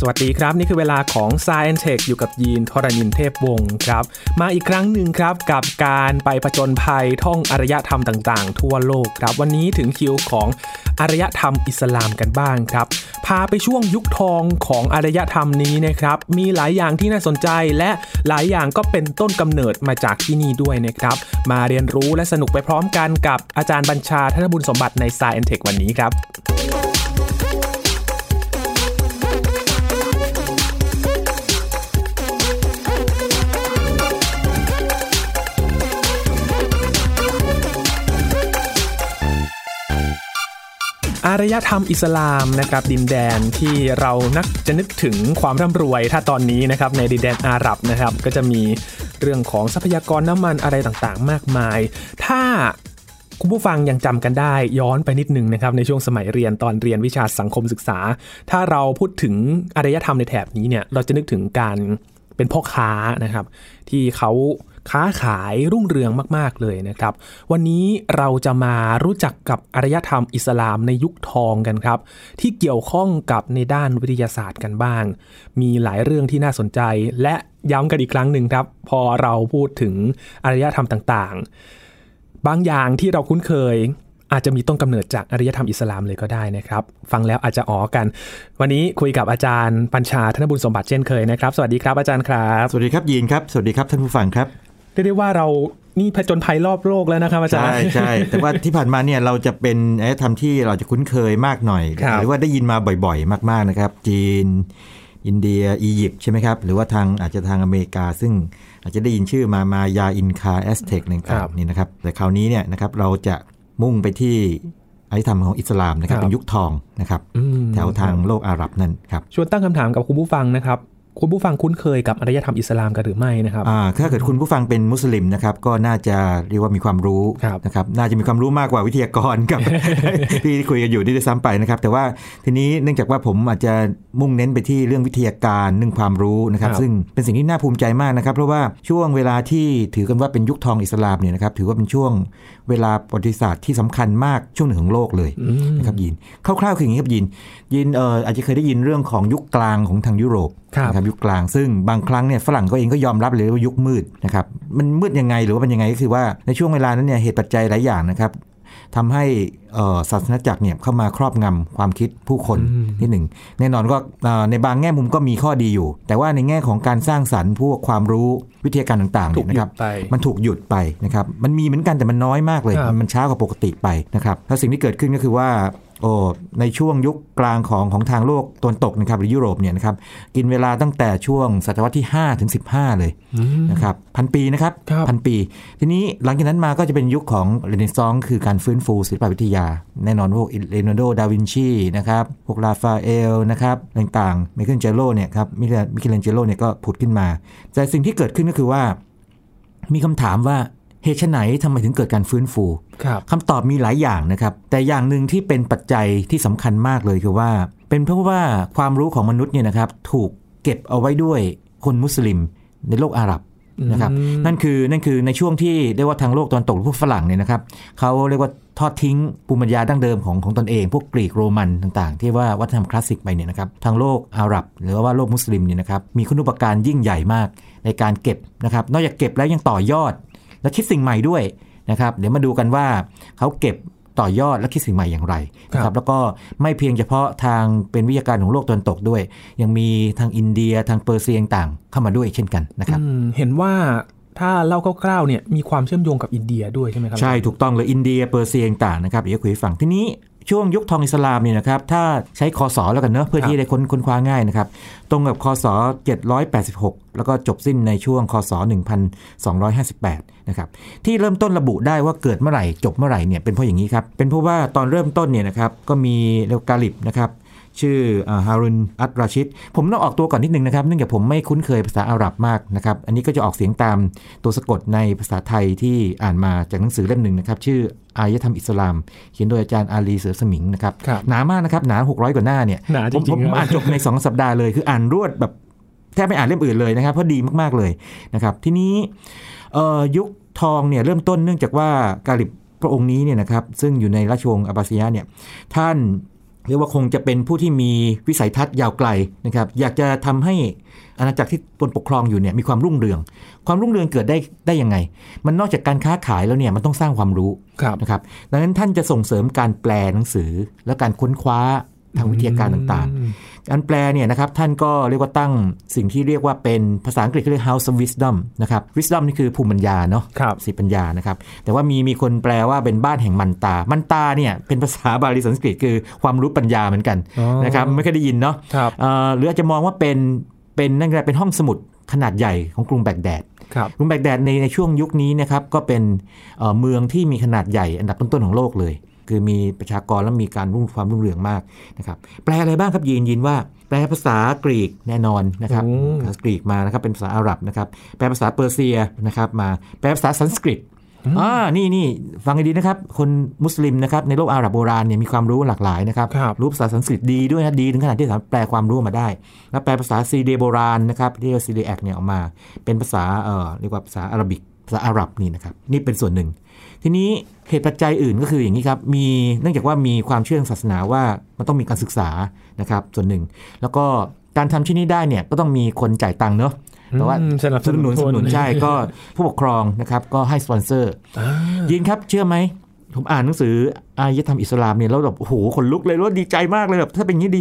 สวัสดีครับ นี่คือเวลาของ Science Tech อยู่กับยีนทรณินเทพวงศ์ครับ มาอีกครั้งหนึ่งครับกับการไปผจญภัยท่องอารยธรรมต่างๆ ทั่วโลกครับ วันนี้ถึงคิวของอารยธรรมอิสลามกันบ้างครับ พาไปช่วงยุคทองของอารยธรรมนี้นะครับ มีหลายอย่างที่น่าสนใจและหลายอย่างก็เป็นต้นกำเนิดมาจากที่นี่ด้วยนะครับ มาเรียนรู้และสนุกไปพร้อมกันกับอาจารย์บัญชาธนบุญสมบัติใน Science Tech วันนี้ครับ อารยธรรมอิสลามนะครับดินแดนที่เรานักจะนึกถึงความร่ำรวยถ้าตอนนี้นะครับในดินแดนอาหรับนะครับก็จะมีเรื่องของทรัพยากรน้ำมันอะไรต่างๆ มากมาย ถ้าคุณผู้ฟังยังจำกันได้ย้อนไปนิดนึงนะครับในช่วงสมัยเรียนตอนเรียนวิชาสังคมศึกษา ถ้าเราพูดถึงอารยธรรมในแถบนี้เนี่ยเราจะนึกถึงการเป็นพ่อค้านะครับที่เขา ค้าขายรุ่งเรืองมาก ๆ เลยนะครับ วันนี้เราจะมารู้จักกับอารยธรรมอิสลามในยุคทองกันครับ ที่เกี่ยวข้องกับในด้านวิทยาศาสตร์กันบ้าง มีหลายเรื่องที่น่าสนใจ และย้ำกันอีกครั้งหนึ่งครับ พอเราพูดถึงอารยธรรมต่างๆ บางอย่างที่เราคุ้นเคยอาจจะมีต้นกำเนิดจากอารยธรรมอิสลามเลยก็ได้นะครับ ฟังแล้วอาจจะอ๋อกัน วันนี้คุยกับอาจารย์ปัญชาธนบุญสมบัติเช่นเคยนะครับ สวัสดีครับอาจารย์ครับ สวัสดีครับยีนครับ สวัสดีครับท่านผู้ฟังครับ เรียกได้ว่าเรานี่ผจญภัยรอบโลกแล้วนะครับอาจารใช่ย์ใช่แต่ว่าที่ผ่านมาเนี่ยเราจะเป็นอารยธรรมที่เราจะคุ้นเคยมากหน่อยครับหรือว่าได้ยินมาบ่อยๆ มากๆนะครับ จีน อินเดียอียิปต์ใช่ไหมครับ หรือว่าทางอาจจะทางอเมริกา ซึ่งอาจจะได้ยินชื่อมามายาอินคาแอสเทกต่างๆนี่นะครับ แต่คราวนี้เนี่ยนะครับเราจะมุ่งไปที่อารยธรรมของอิสลามนะครับเป็นยุคทองนะครับอืมแถวทางโลกอาหรับนั่นครับชวนตั้งคำถามกับคุณผู้ฟังนะครับ คุณผู้ฟังคุ้นเคยกับอารยธรรมอิสลามกันหรือไม่นะครับอ่าถ้าเกิดคุณผู้ฟังเป็นมุสลิมนะครับก็น่าจะเรียกว่ามีความรู้ครับนะครับน่าจะมีความรู้มากกว่าวิทยากรกับที่คุยกันอยู่ที่ได้ซ้ำไปนะครับ แต่ว่าทีนี้เนื่องจากว่าผมอาจจะมุ่งเน้นไปที่เรื่องวิทยาการเรื่องความรู้นะครับครับซึ่งเป็นสิ่งที่น่าภูมิใจมากนะครับเพราะว่าช่วงเวลาที่ถือกันว่าเป็นยุคทองอิสลามเนี่ยนะครับถือว่าเป็นช่วงเวลาประวัติศาสตร์ที่สำคัญมากช่วงหนึ่งของโลกเลยอืมนะครับยินคร่าวๆคืออย่างนี้ครับยินยินเอ่ออาจจะเคยได้ยินเรื่องของยุคกลางของทางยุโรปครับ นะครับยุคกลางซึ่งบางครั้งเนี่ยฝรั่งก็เองก็ยอมรับเลยว่ายุคมืดนะครับมันมืดยังไงหรือว่าเป็นยังไงก็คือว่าในช่วงเวลานั้นเนี่ยเหตุปัจจัยหลายอย่างนะครับทำให้เอ่อศาสนาจักรเนี่ยเข้ามาครอบงำความคิดผู้คนอืมที่หนึ่งแน่นอนก็เอ่อในบางแง่มุมก็มีข้อดีอยู่ แต่ว่าในแง่ของการสร้างสรรค์พวกความรู้วิทยาการต่างๆถูเนี่ยกหยุนะครับดไปมันถูกหยุดไปนะครับมันมีเหมือนกันแต่มันน้อยมากเลยครับมันช้ากว่าปกติไปนะครับแล้วสิ่งที่เกิดขึ้นก็คือว่า โอ้ในช่วงยุคกลางของของทางโลกตะวันตกนะครับหรือยุโรปเนี่ยนะครับกินเวลาตั้งแต่ช่วงศตวรรษที่5ถึง15 เลยอืมนะครับพันปีนะครับครับพันปี ทีนี้หลังจากนั้นมาก็จะเป็นยุคของเรเนซองส์คือการฟื้นฟูศิลปวิทยา แน่นอนพวกเลโอนาร์โด ดาวินชีนะครับพวกราฟาเอลนะครับต่างๆไมเคิลแองเจโลเนี่ยครับมิเคลันเจโลเนี่ยก็ผุดขึ้นมา แต่สิ่งที่เกิดขึ้นก็คือว่า มีคำถามว่า เหตุไฉนทำไมถึงเกิดการฟื้นฟูครับคำตอบมีหลายอย่างนะครับ แต่อย่างหนึ่งที่เป็นปัจจัยที่สำคัญมากเลยคือว่า เป็นเพราะว่าความรู้ของมนุษย์เนี่ยนะครับถูกเก็บเอาไว้ด้วยคนมุสลิมในโลกอาหรับนะครับอืมนั่นคือนั่นคือในช่วงที่เรียกว่าทางโลกตะวันตกหรือพวกฝรั่งเนี่ยนะครับเขาเรียกว่าทอดทิ้งภูมิปัญญาดั้งเดิมของของตนเอง พวกกรีกโรมันต่างๆ ที่ว่าวัฒนธรรมคลาสสิกไปเนี่ยนะครับทางโลกอาหรับ หรือว่าโลกมุสลิมเนี่ยนะครับมีคุณูปการยิ่งใหญ่มากในการเก็บนะครับนอกจากเก็บแล้วยังต่อยอด และคิดสิ่งใหม่ด้วยนะครับ เดี๋ยวมาดูกันว่าเขาเก็บต่อยอดและคิดสิ่งใหม่อย่างไรนะคครัรับบแล้วก็ไม่เพียงเฉพาะทางเป็นวิทยาการของโลกตะวันตกด้วย ยังมีทางอินเดียทางเปอร์เซียต่างๆเข้ามาด้วยเช่นกันนะครับอืมเห็นว่าถ้าเล่าคร่าวๆเนี่ยมีความเชื่อมโยงกับอินเดียด้วยใช่ไหมครับใช่ถูกต้องเลยอินเดียเปอร์เซียต่างๆนะครับเดี๋ยวคุยให้ฟังทีนี้ช่วงยุคทองอิสลามเนี่ยนะครับถ้าใช้คอสอแล้วกันเนอะเพื่อที่จะได้ค้นค้นคว้าง่ายนะครับ ตรงกับคศ786 แล้วก็จบสิ้นในช่วงคศ1258 นะครับที่เริ่มต้นระบุได้ว่าเกิดเมื่อไหร่จบเมื่อไหร่เนี่ยเป็นเพราะอย่างนี้ครับเป็นเพราะว่าตอนเริ่มต้นเนี่ยนะครับก็มีเรวกาลิบนะครับชื่อฮารุนอัตราชิดผมต้องออกตัวก่อนนิดนึงนะครับ เนื่องจากผมไม่คุ้นเคยภาษาอาหรับมากนะครับ อันนี้ก็จะออกเสียงตามตัวสะกดในภาษาไทยที่อ่านมาจากหนังสือเล่มหนึ่งนะครับ ชื่ออารยธรรมอิสลาม เขียนโดยอาจารย์อาลีเสือสมิงนะครับครับหนามากนะครับ หนา 600 กว่าหน้าเนี่ยหนาจผมริผงมๆอ่านจบใน 2 สัปดาห์เลย คืออ่านรวดแบบแทบไม่อ่านเล่มอื่นเลยนะครับเพราะดีมากๆเลยนะครับ ทีนี้เอ่อ ยุคทองเนี่ยเริ่มต้นเนื่องจากว่ากาลิบพระองค์นี้เนี่ยนะครับซึ่งอยู่ในราชวงศ์อับบาซียะเนี่ยท่านเรียกว่าคงจะเป็นผู้ที่มีวิสัยทัศน์ยาวไกลนะครับอยากจะทำให้อาณาจักรที่ตนปกครองอยู่เนี่ยมีความรุ่งเรือง ความรุ่งเรืองเกิดได้ได้ยังไง มันนอกจากการค้าขายแล้วเนี่ยมันต้องสร้างความรู้ครับนะครับดังนั้นท่านจะส่งเสริมการแปลหนังสือและการค้นคว้าทางวิทยาการต่างๆ การแปลเนี่ยนะครับท่านก็เรียกว่าตั้งสิ่งที่เรียกว่าเป็นภาษาอังกฤษเขาเรียก House of Wisdom นะครับ Wisdom นี่คือภูมิปัญญาเนาะครับสิปัญญานะครับ แต่ว่ามีมีคนแปลว่าเป็นบ้านแห่งมันตา มันตาเนี่ยเป็นภาษาบาลีสันสกฤตคือความรู้ปัญญาเหมือนกันอ๋อนะครับไม่เคยได้ยินเนาะครับเอ่อหรืออาจจะมองว่าเป็นเป็นนั่นก็ได้เป็นห้องสมุดขนาดใหญ่ของกรุงแบกแดดครับกรุงแบกแดดในในช่วงยุคนี้นะครับก็เป็นเอ่อเมืองที่มีขนาดใหญ่อันดับต้นๆของโลกเลย คือมีประชากรและมีการรุ่งความรุ่งเรืองมากนะครับแปลอะไรบ้างครับยินยินว่า แปลภาษากรีกแน่นอนนะครับโอ้ภาษากรีกมานะครับเป็นภาษาอาหรับนะครับแปลภาษาเปอร์เซียนะครับมาแปลภาษาสันสกฤตอ่านี่นี่ฟังให้ดีนะครับ คนมุสลิมนะครับในโลกอาหรับโบราณเนี่ยมีความรู้หลากหลายนะครับครับรู้ภาษาสันสกฤตดีด้วยนะดีถึงขนาดที่สามารถแปลความรู้มาได้ แล้วแปลภาษาซีเดโบราณนะครับที่เรียกว่าซีเดแอกเนี่ยออกมา เป็นภาษาเอ่อเรียกว่าภาษาอาหรับิกภาษาอาหรับนี่นะครับนี่เป็นส่วนหนึ่ง ทีนี้เหตุปัจจัยอื่นก็คืออย่างนี้ครับ มีเนื่องจากว่ามีความเชื่อทางศาสนาว่ามันต้องมีการศึกษานะครับส่วนหนึ่ง แล้วก็การทำชิ้นนี้ได้เนี่ยก็ต้องมีคนจ่ายตังค์เนาะแต่ว่าอืมสนับสสนุนุนนสนับสนุนคนใช่ก็ผู้ปกครองนะครับก็ให้สปอนเซอร์อ่ายินครับเชื่อไหมผมอ่านหนังสืออารยธรรมอิสลามเนี่ยแล้วแบบโอ้โหขนลุกเลยว่าดีใจมากเลยแบบถ้าเป็นอย่างนี้ดี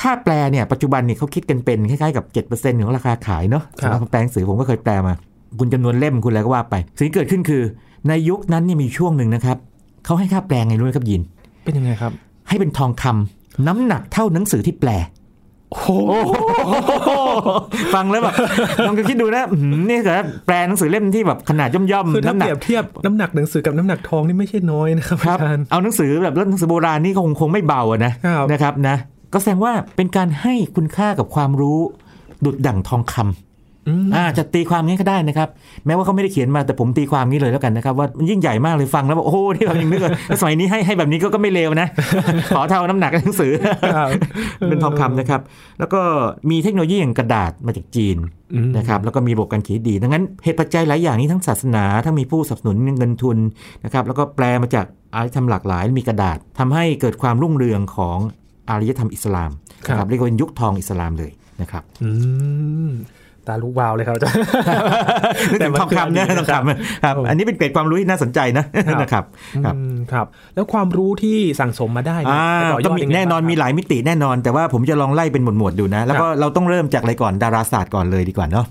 ค่าแปลเนี่ยปัจจุบันเนี่ยเขาคิดกันเป็นคล้ายๆกับ 7%ของราคาขายเนาะครับสำหรับแปลหนังสือผมก็เคยแปลมา คุณจำนวนเล่มคุณอะไรก็ว่าไป สิ่งที่เกิดขึ้นคือ ในยุคนั้นเนี่ยมีช่วงหนึ่งนะครับเขาให้ค่าแปลไงรู้ไหมครับยิน เป็นยังไงครับ ให้เป็นทองคำน้ำหนักเท่าหนังสือที่แปลโอ้โหฟังแล้วแบบลองคิดดูนะอื้อหือนี่เกิดแปลหนังสือเล่มที่แบบขนาดย่อมคือๆถ้าน้ำหนัเปกรียบเทียบน้ำหนักหนังสือกับน้ำหนักทองนี่ไม่ใช่น้อยนะครับครับอาจารย์เอาหนังสือแบบแล้วหนังสือโบราณนี่คงคงไม่เบาอะนะครับนะครับนะ ก็แสดงว่าเป็นการให้คุณค่ากับความรู้ดุดดั่งทองคำ อืมอ่าจะตีความงี้ก็ได้นะครับ แม้ว่าเขาไม่ได้เขียนมาแต่ผมตีความงี้เลยแล้วกันนะครับ ว่ามันยิ่งใหญ่มากเลยฟังแล้วบอกโอ้โหที่แบบยังนึกเลยแล้วสมัยนี้ให้ให้แบบนี้ก็ก็ไม่เลวนะ ขอเท่าน้ำหนักหนังสือครับเป็นทองคำนะครับ แล้วก็มีเทคโนโลยีอย่างกระดาษมาจากจีนอืมนะครับแล้วก็มีระบบการเขียนดี ดังนั้นเหตุปัจจัยหลายอย่างนี้ทั้งศาสนาทั้งมีผู้สนับสนุนเงินทุนนะครับแล้วก็แปลมาจากอารยธรรมหลากหลายมีกระดาษทำให้เกิดความรุ่งเรืองของอารยธรรมอิสลามครับนะเรียกว่าเป็นยุคทองอิสลามเลยนะครับอืม ตาลูกวาวเลยครับอาจารย์นึกถึงทองคำเนี่ยแต่ทมัอนงคือคำครับ อันนี้เป็นเกร็ดความรู้ที่น่าสนใจนะนะครับครับอืมครับ แล้วความรู้ที่สั่งสมมาได้เนี่ยอ่าไปต่อยก็อดมียังไงแน่นอนบ้างมีหลายมิติแน่นอน แต่ว่าผมจะลองไล่เป็นหมวดๆดูนะ แล้วก็เราต้องเริ่มจากอะไรก่อนดาราศาสตร์ก่อนเลยดีกว่าเนาะ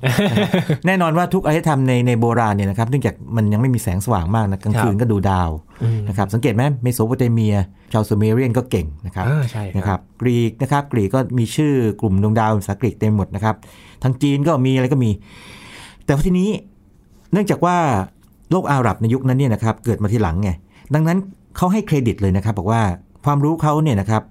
แน่นอนว่าทุกอารยธรรมในในโบราณเนี่ยนะครับเนื่องจากมันยังไม่มีแสงสว่างมากนะกลางคืนก็ดูดาวอืมนะครับสังเกตไหมเมโสโปเตเมีย ชาวซูเมเรียนก็เก่งนะครับอ่าใช่นะครับครับกรีกนะครับกรีกก็มีชื่อกลุ่มดวงดาวภาษากรีกเต็มหมดนะครับทางจีนก็มีีอะไรก็มี แต่ทีนี้เนื่องจากว่าโลกอาหรับในยุคนั้นเนี่ยนะครับเกิดมาทีหลังไงดังนั้นเขาให้เครดิตเลยนะครับ บอกว่าความรู้เขาเนี่ยนะครับ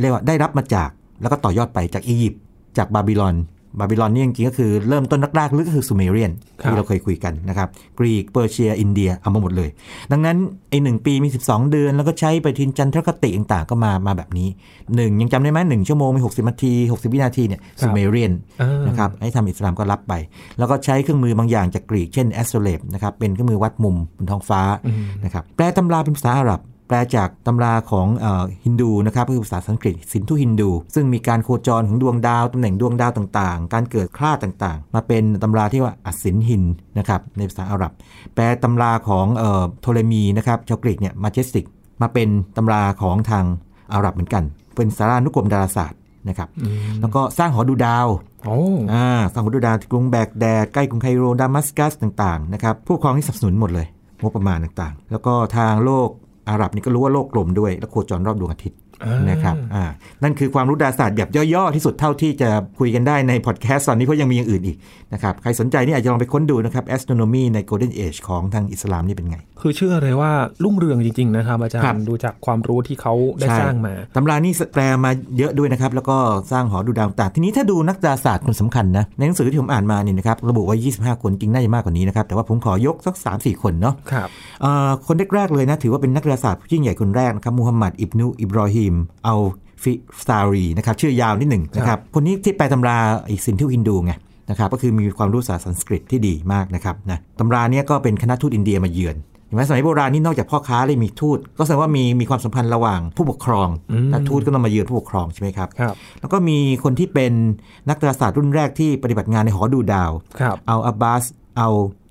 เรียกว่าได้รับมาจากแล้วก็ต่อยอดไปจากอียิปต์จากบาบิลอน บาบิลอนนี่จริงๆก็คือเริ่มต้นแรกๆก็คือซูเมเรียนครับที่เราเคยคุยกันนะครับกรีกเปอร์เซีย อินเดียเอามาหมดเลย ดังนั้นไอ้หนึ่งปีมี 12 เดือน แล้วก็ใช้ปฏิทินจันทรคติต่างๆก็มามาแบบนี้หนึ่งยังจำได้ไหมหนึ่งชั่วโมงมี 60นาที 60 วินาทีเนี่ยซูเมเรียนอ่านะครับให้ทำอิสลามก็รับไป แล้วก็ใช้เครื่องมือบางอย่างจากกรีกเช่น astrolabe นะครับเป็นเครื่องมือวัดมุมบนท้องฟ้าอืมนะครับแปลตำราเป็นภาษาอาหรับ แปลจากตำราของเออฮินดูนะครับก็คือภาษาสันสกฤตสินธุฮินดู ซึ่งมีการโคจรของดวงดาวตำแหน่งดวงดาวต่างๆ การเกิดคราสต่างๆ มาเป็นตำราที่ว่าอัศสินหินนะครับในภาษาอาหรับ แปลตำราของเอ่อโทเลมีนะครับชาวกรีกเนี่ยมาเจสติกมาเป็นตำราของทางอาหรับเหมือนกัน เป็นสารานุกรมดาราศาสตร์นะครับอืมแล้วก็สร้างหอดูดาวโอ้อ่าสร้างหอดูดาวที่กรุงแบกแดดใกล้กรุงไคโรดามัสกัสต่างๆนะครับผู้ปกครองที่สนับสนุนหมดเลยงบประมาณต่างๆ แล้วก็ทางโลก อาหรับนี่ก็รู้ว่าโลกกลมด้วย และโคจรรอบดวงอาทิตย์ นะครับอ่านั่นคือความรู้ดาราศาสตร์แบบย่อๆที่สุดเท่าที่จะคุยกันได้ในพอดแคสต์ตอนนี้เพราะยังมีอย่างอื่นอีกนะครับใครสนใจนี่อาจจะลองไปค้นดูนะครับ astronomy ใน golden age ของทางอิสลามนี่เป็นไง คือเชื่อเลยว่ารุ่งเรืองจริง ๆ นะครับอาจารครับย์ดูจากความรู้ที่เขาได้ใช่สร้างมาตำรานี่แปลมาเยอะด้วยนะครับแล้วก็สร้างหอดูดาวต่างทีนี้ถ้าดูนักดาราศาสตร์คนสำคัญนะในหนังสือที่ผมอ่านมาเนี่ยนะครับระบุว่า25 คนจริงน่าจะมากกว่านี้นะครับแต่ว่าผมขอยกสัก 3-4 คนเนาะครับเอ่อคนแรกๆเลยนะถือว่าเป็นนักดาราศาสตร์ผู้ยิ่งใหญ่คนแรกนะครับมูฮัมหมัดอิบนุอิบรอฮิมอัลฟิซารีนะครับชื่อยาวนิดหนึ่งนะครับคนนี้ที่แปลตำราอีกสินที่ฮินดูไงนะครับก็คือมีความรู้ภาษาสันสกฤตที่ดีมากนะครับนะตำราเนี้ยก็เป็นคณะทูตอินเดียมาเยือนเห็นไหมสมัยโบราณนี่นอกจากพ่อค้าเลยมีทูต ก็แสดงว่ามีมีความสัมพันธ์ระหว่างผู้ปกครองอืมถ้าทูตก็ต้องมาเยือนผู้ปกครองใช่ไหมครับครับแล้วก็มีคนที่เป็นนักดาราศาสตร์รุ่นแรกที่ปฏิบัติงานในหอดูดาวครับเอาอับบาสเอา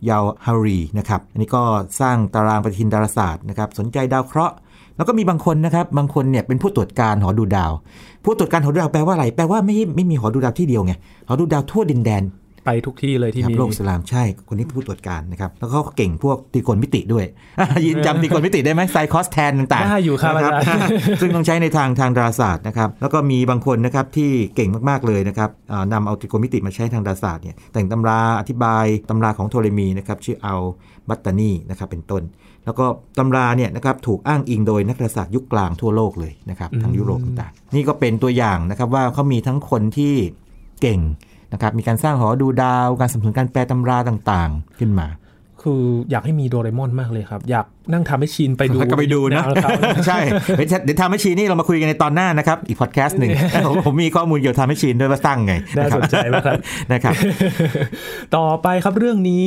ยาวฮารีนะครับอันนี้ก็สร้างตารางปฏิทินดาราศาสตร์นะครับสนใจดาวเคราะห์ แล้วก็มีบางคนนะครับ บางคนเนี่ยเป็นผู้ตรวจการหอดูดาว ผู้ตรวจการหอดูดาวแปลว่าอะไร แปลว่าไม่ไม่มีหอดูดาวที่เดียวไง หอดูดาวทั่วดินแดน ไปทุกที่เลยที่ครับมีโลกอิสลามใช่ คนนี้เป็นผู้ตรวจการนะครับ แล้วก็เก่งพวกตรีโกณมิติด้วยยินจำตรีโกณมิติได้ไหม sin cos tan ต่างๆได้อยู่ครับนะอาจารย์ซึ่งต้องใช้ในทางทางดาราศาสตร์นะครับ แล้วก็มีบางคนนะครับที่เก่งมากๆเลยนะครับอ่านำเอาตรีโกณมิติมาใช้ทางดาราศาสตร์เนี่ย แต่งตำราอธิบายตำราของโทเลมีนะครับ ชื่อเอาบัตตานีนะครับ เป็นต้น แล้วก็ตำราเนี่ยนะครับถูกอ้างอิงโดยนักดาราศาสตร์ยุคกลางทั่วโลกเลยนะครับทางยุโรปต่างๆนี่ก็เป็นตัวอย่างนะครับว่าเขามีทั้งคนที่เก่งนะครับมีการสร้างหอดูดาว การสนับสนุนการแปลตำราต่างๆ ขึ้นมา คืออยากให้มีโดเรมอนมากเลยครับ อยากนั่งทำให้ชินไปดูก็ไปดูนะหงเขาใช่เดี๋ยวเดี๋ยวทำให้ชีนี่เรามาคุยกันในตอนหน้านะครับ อีกพอดแคสต์หนึ่งผมผมมีข้อมูลเกี่ยวกับทำให้ชีนด้วยว่าตั้งไงน่าสนใจมากครับนะครับ ต่อไปครับเรื่องนี้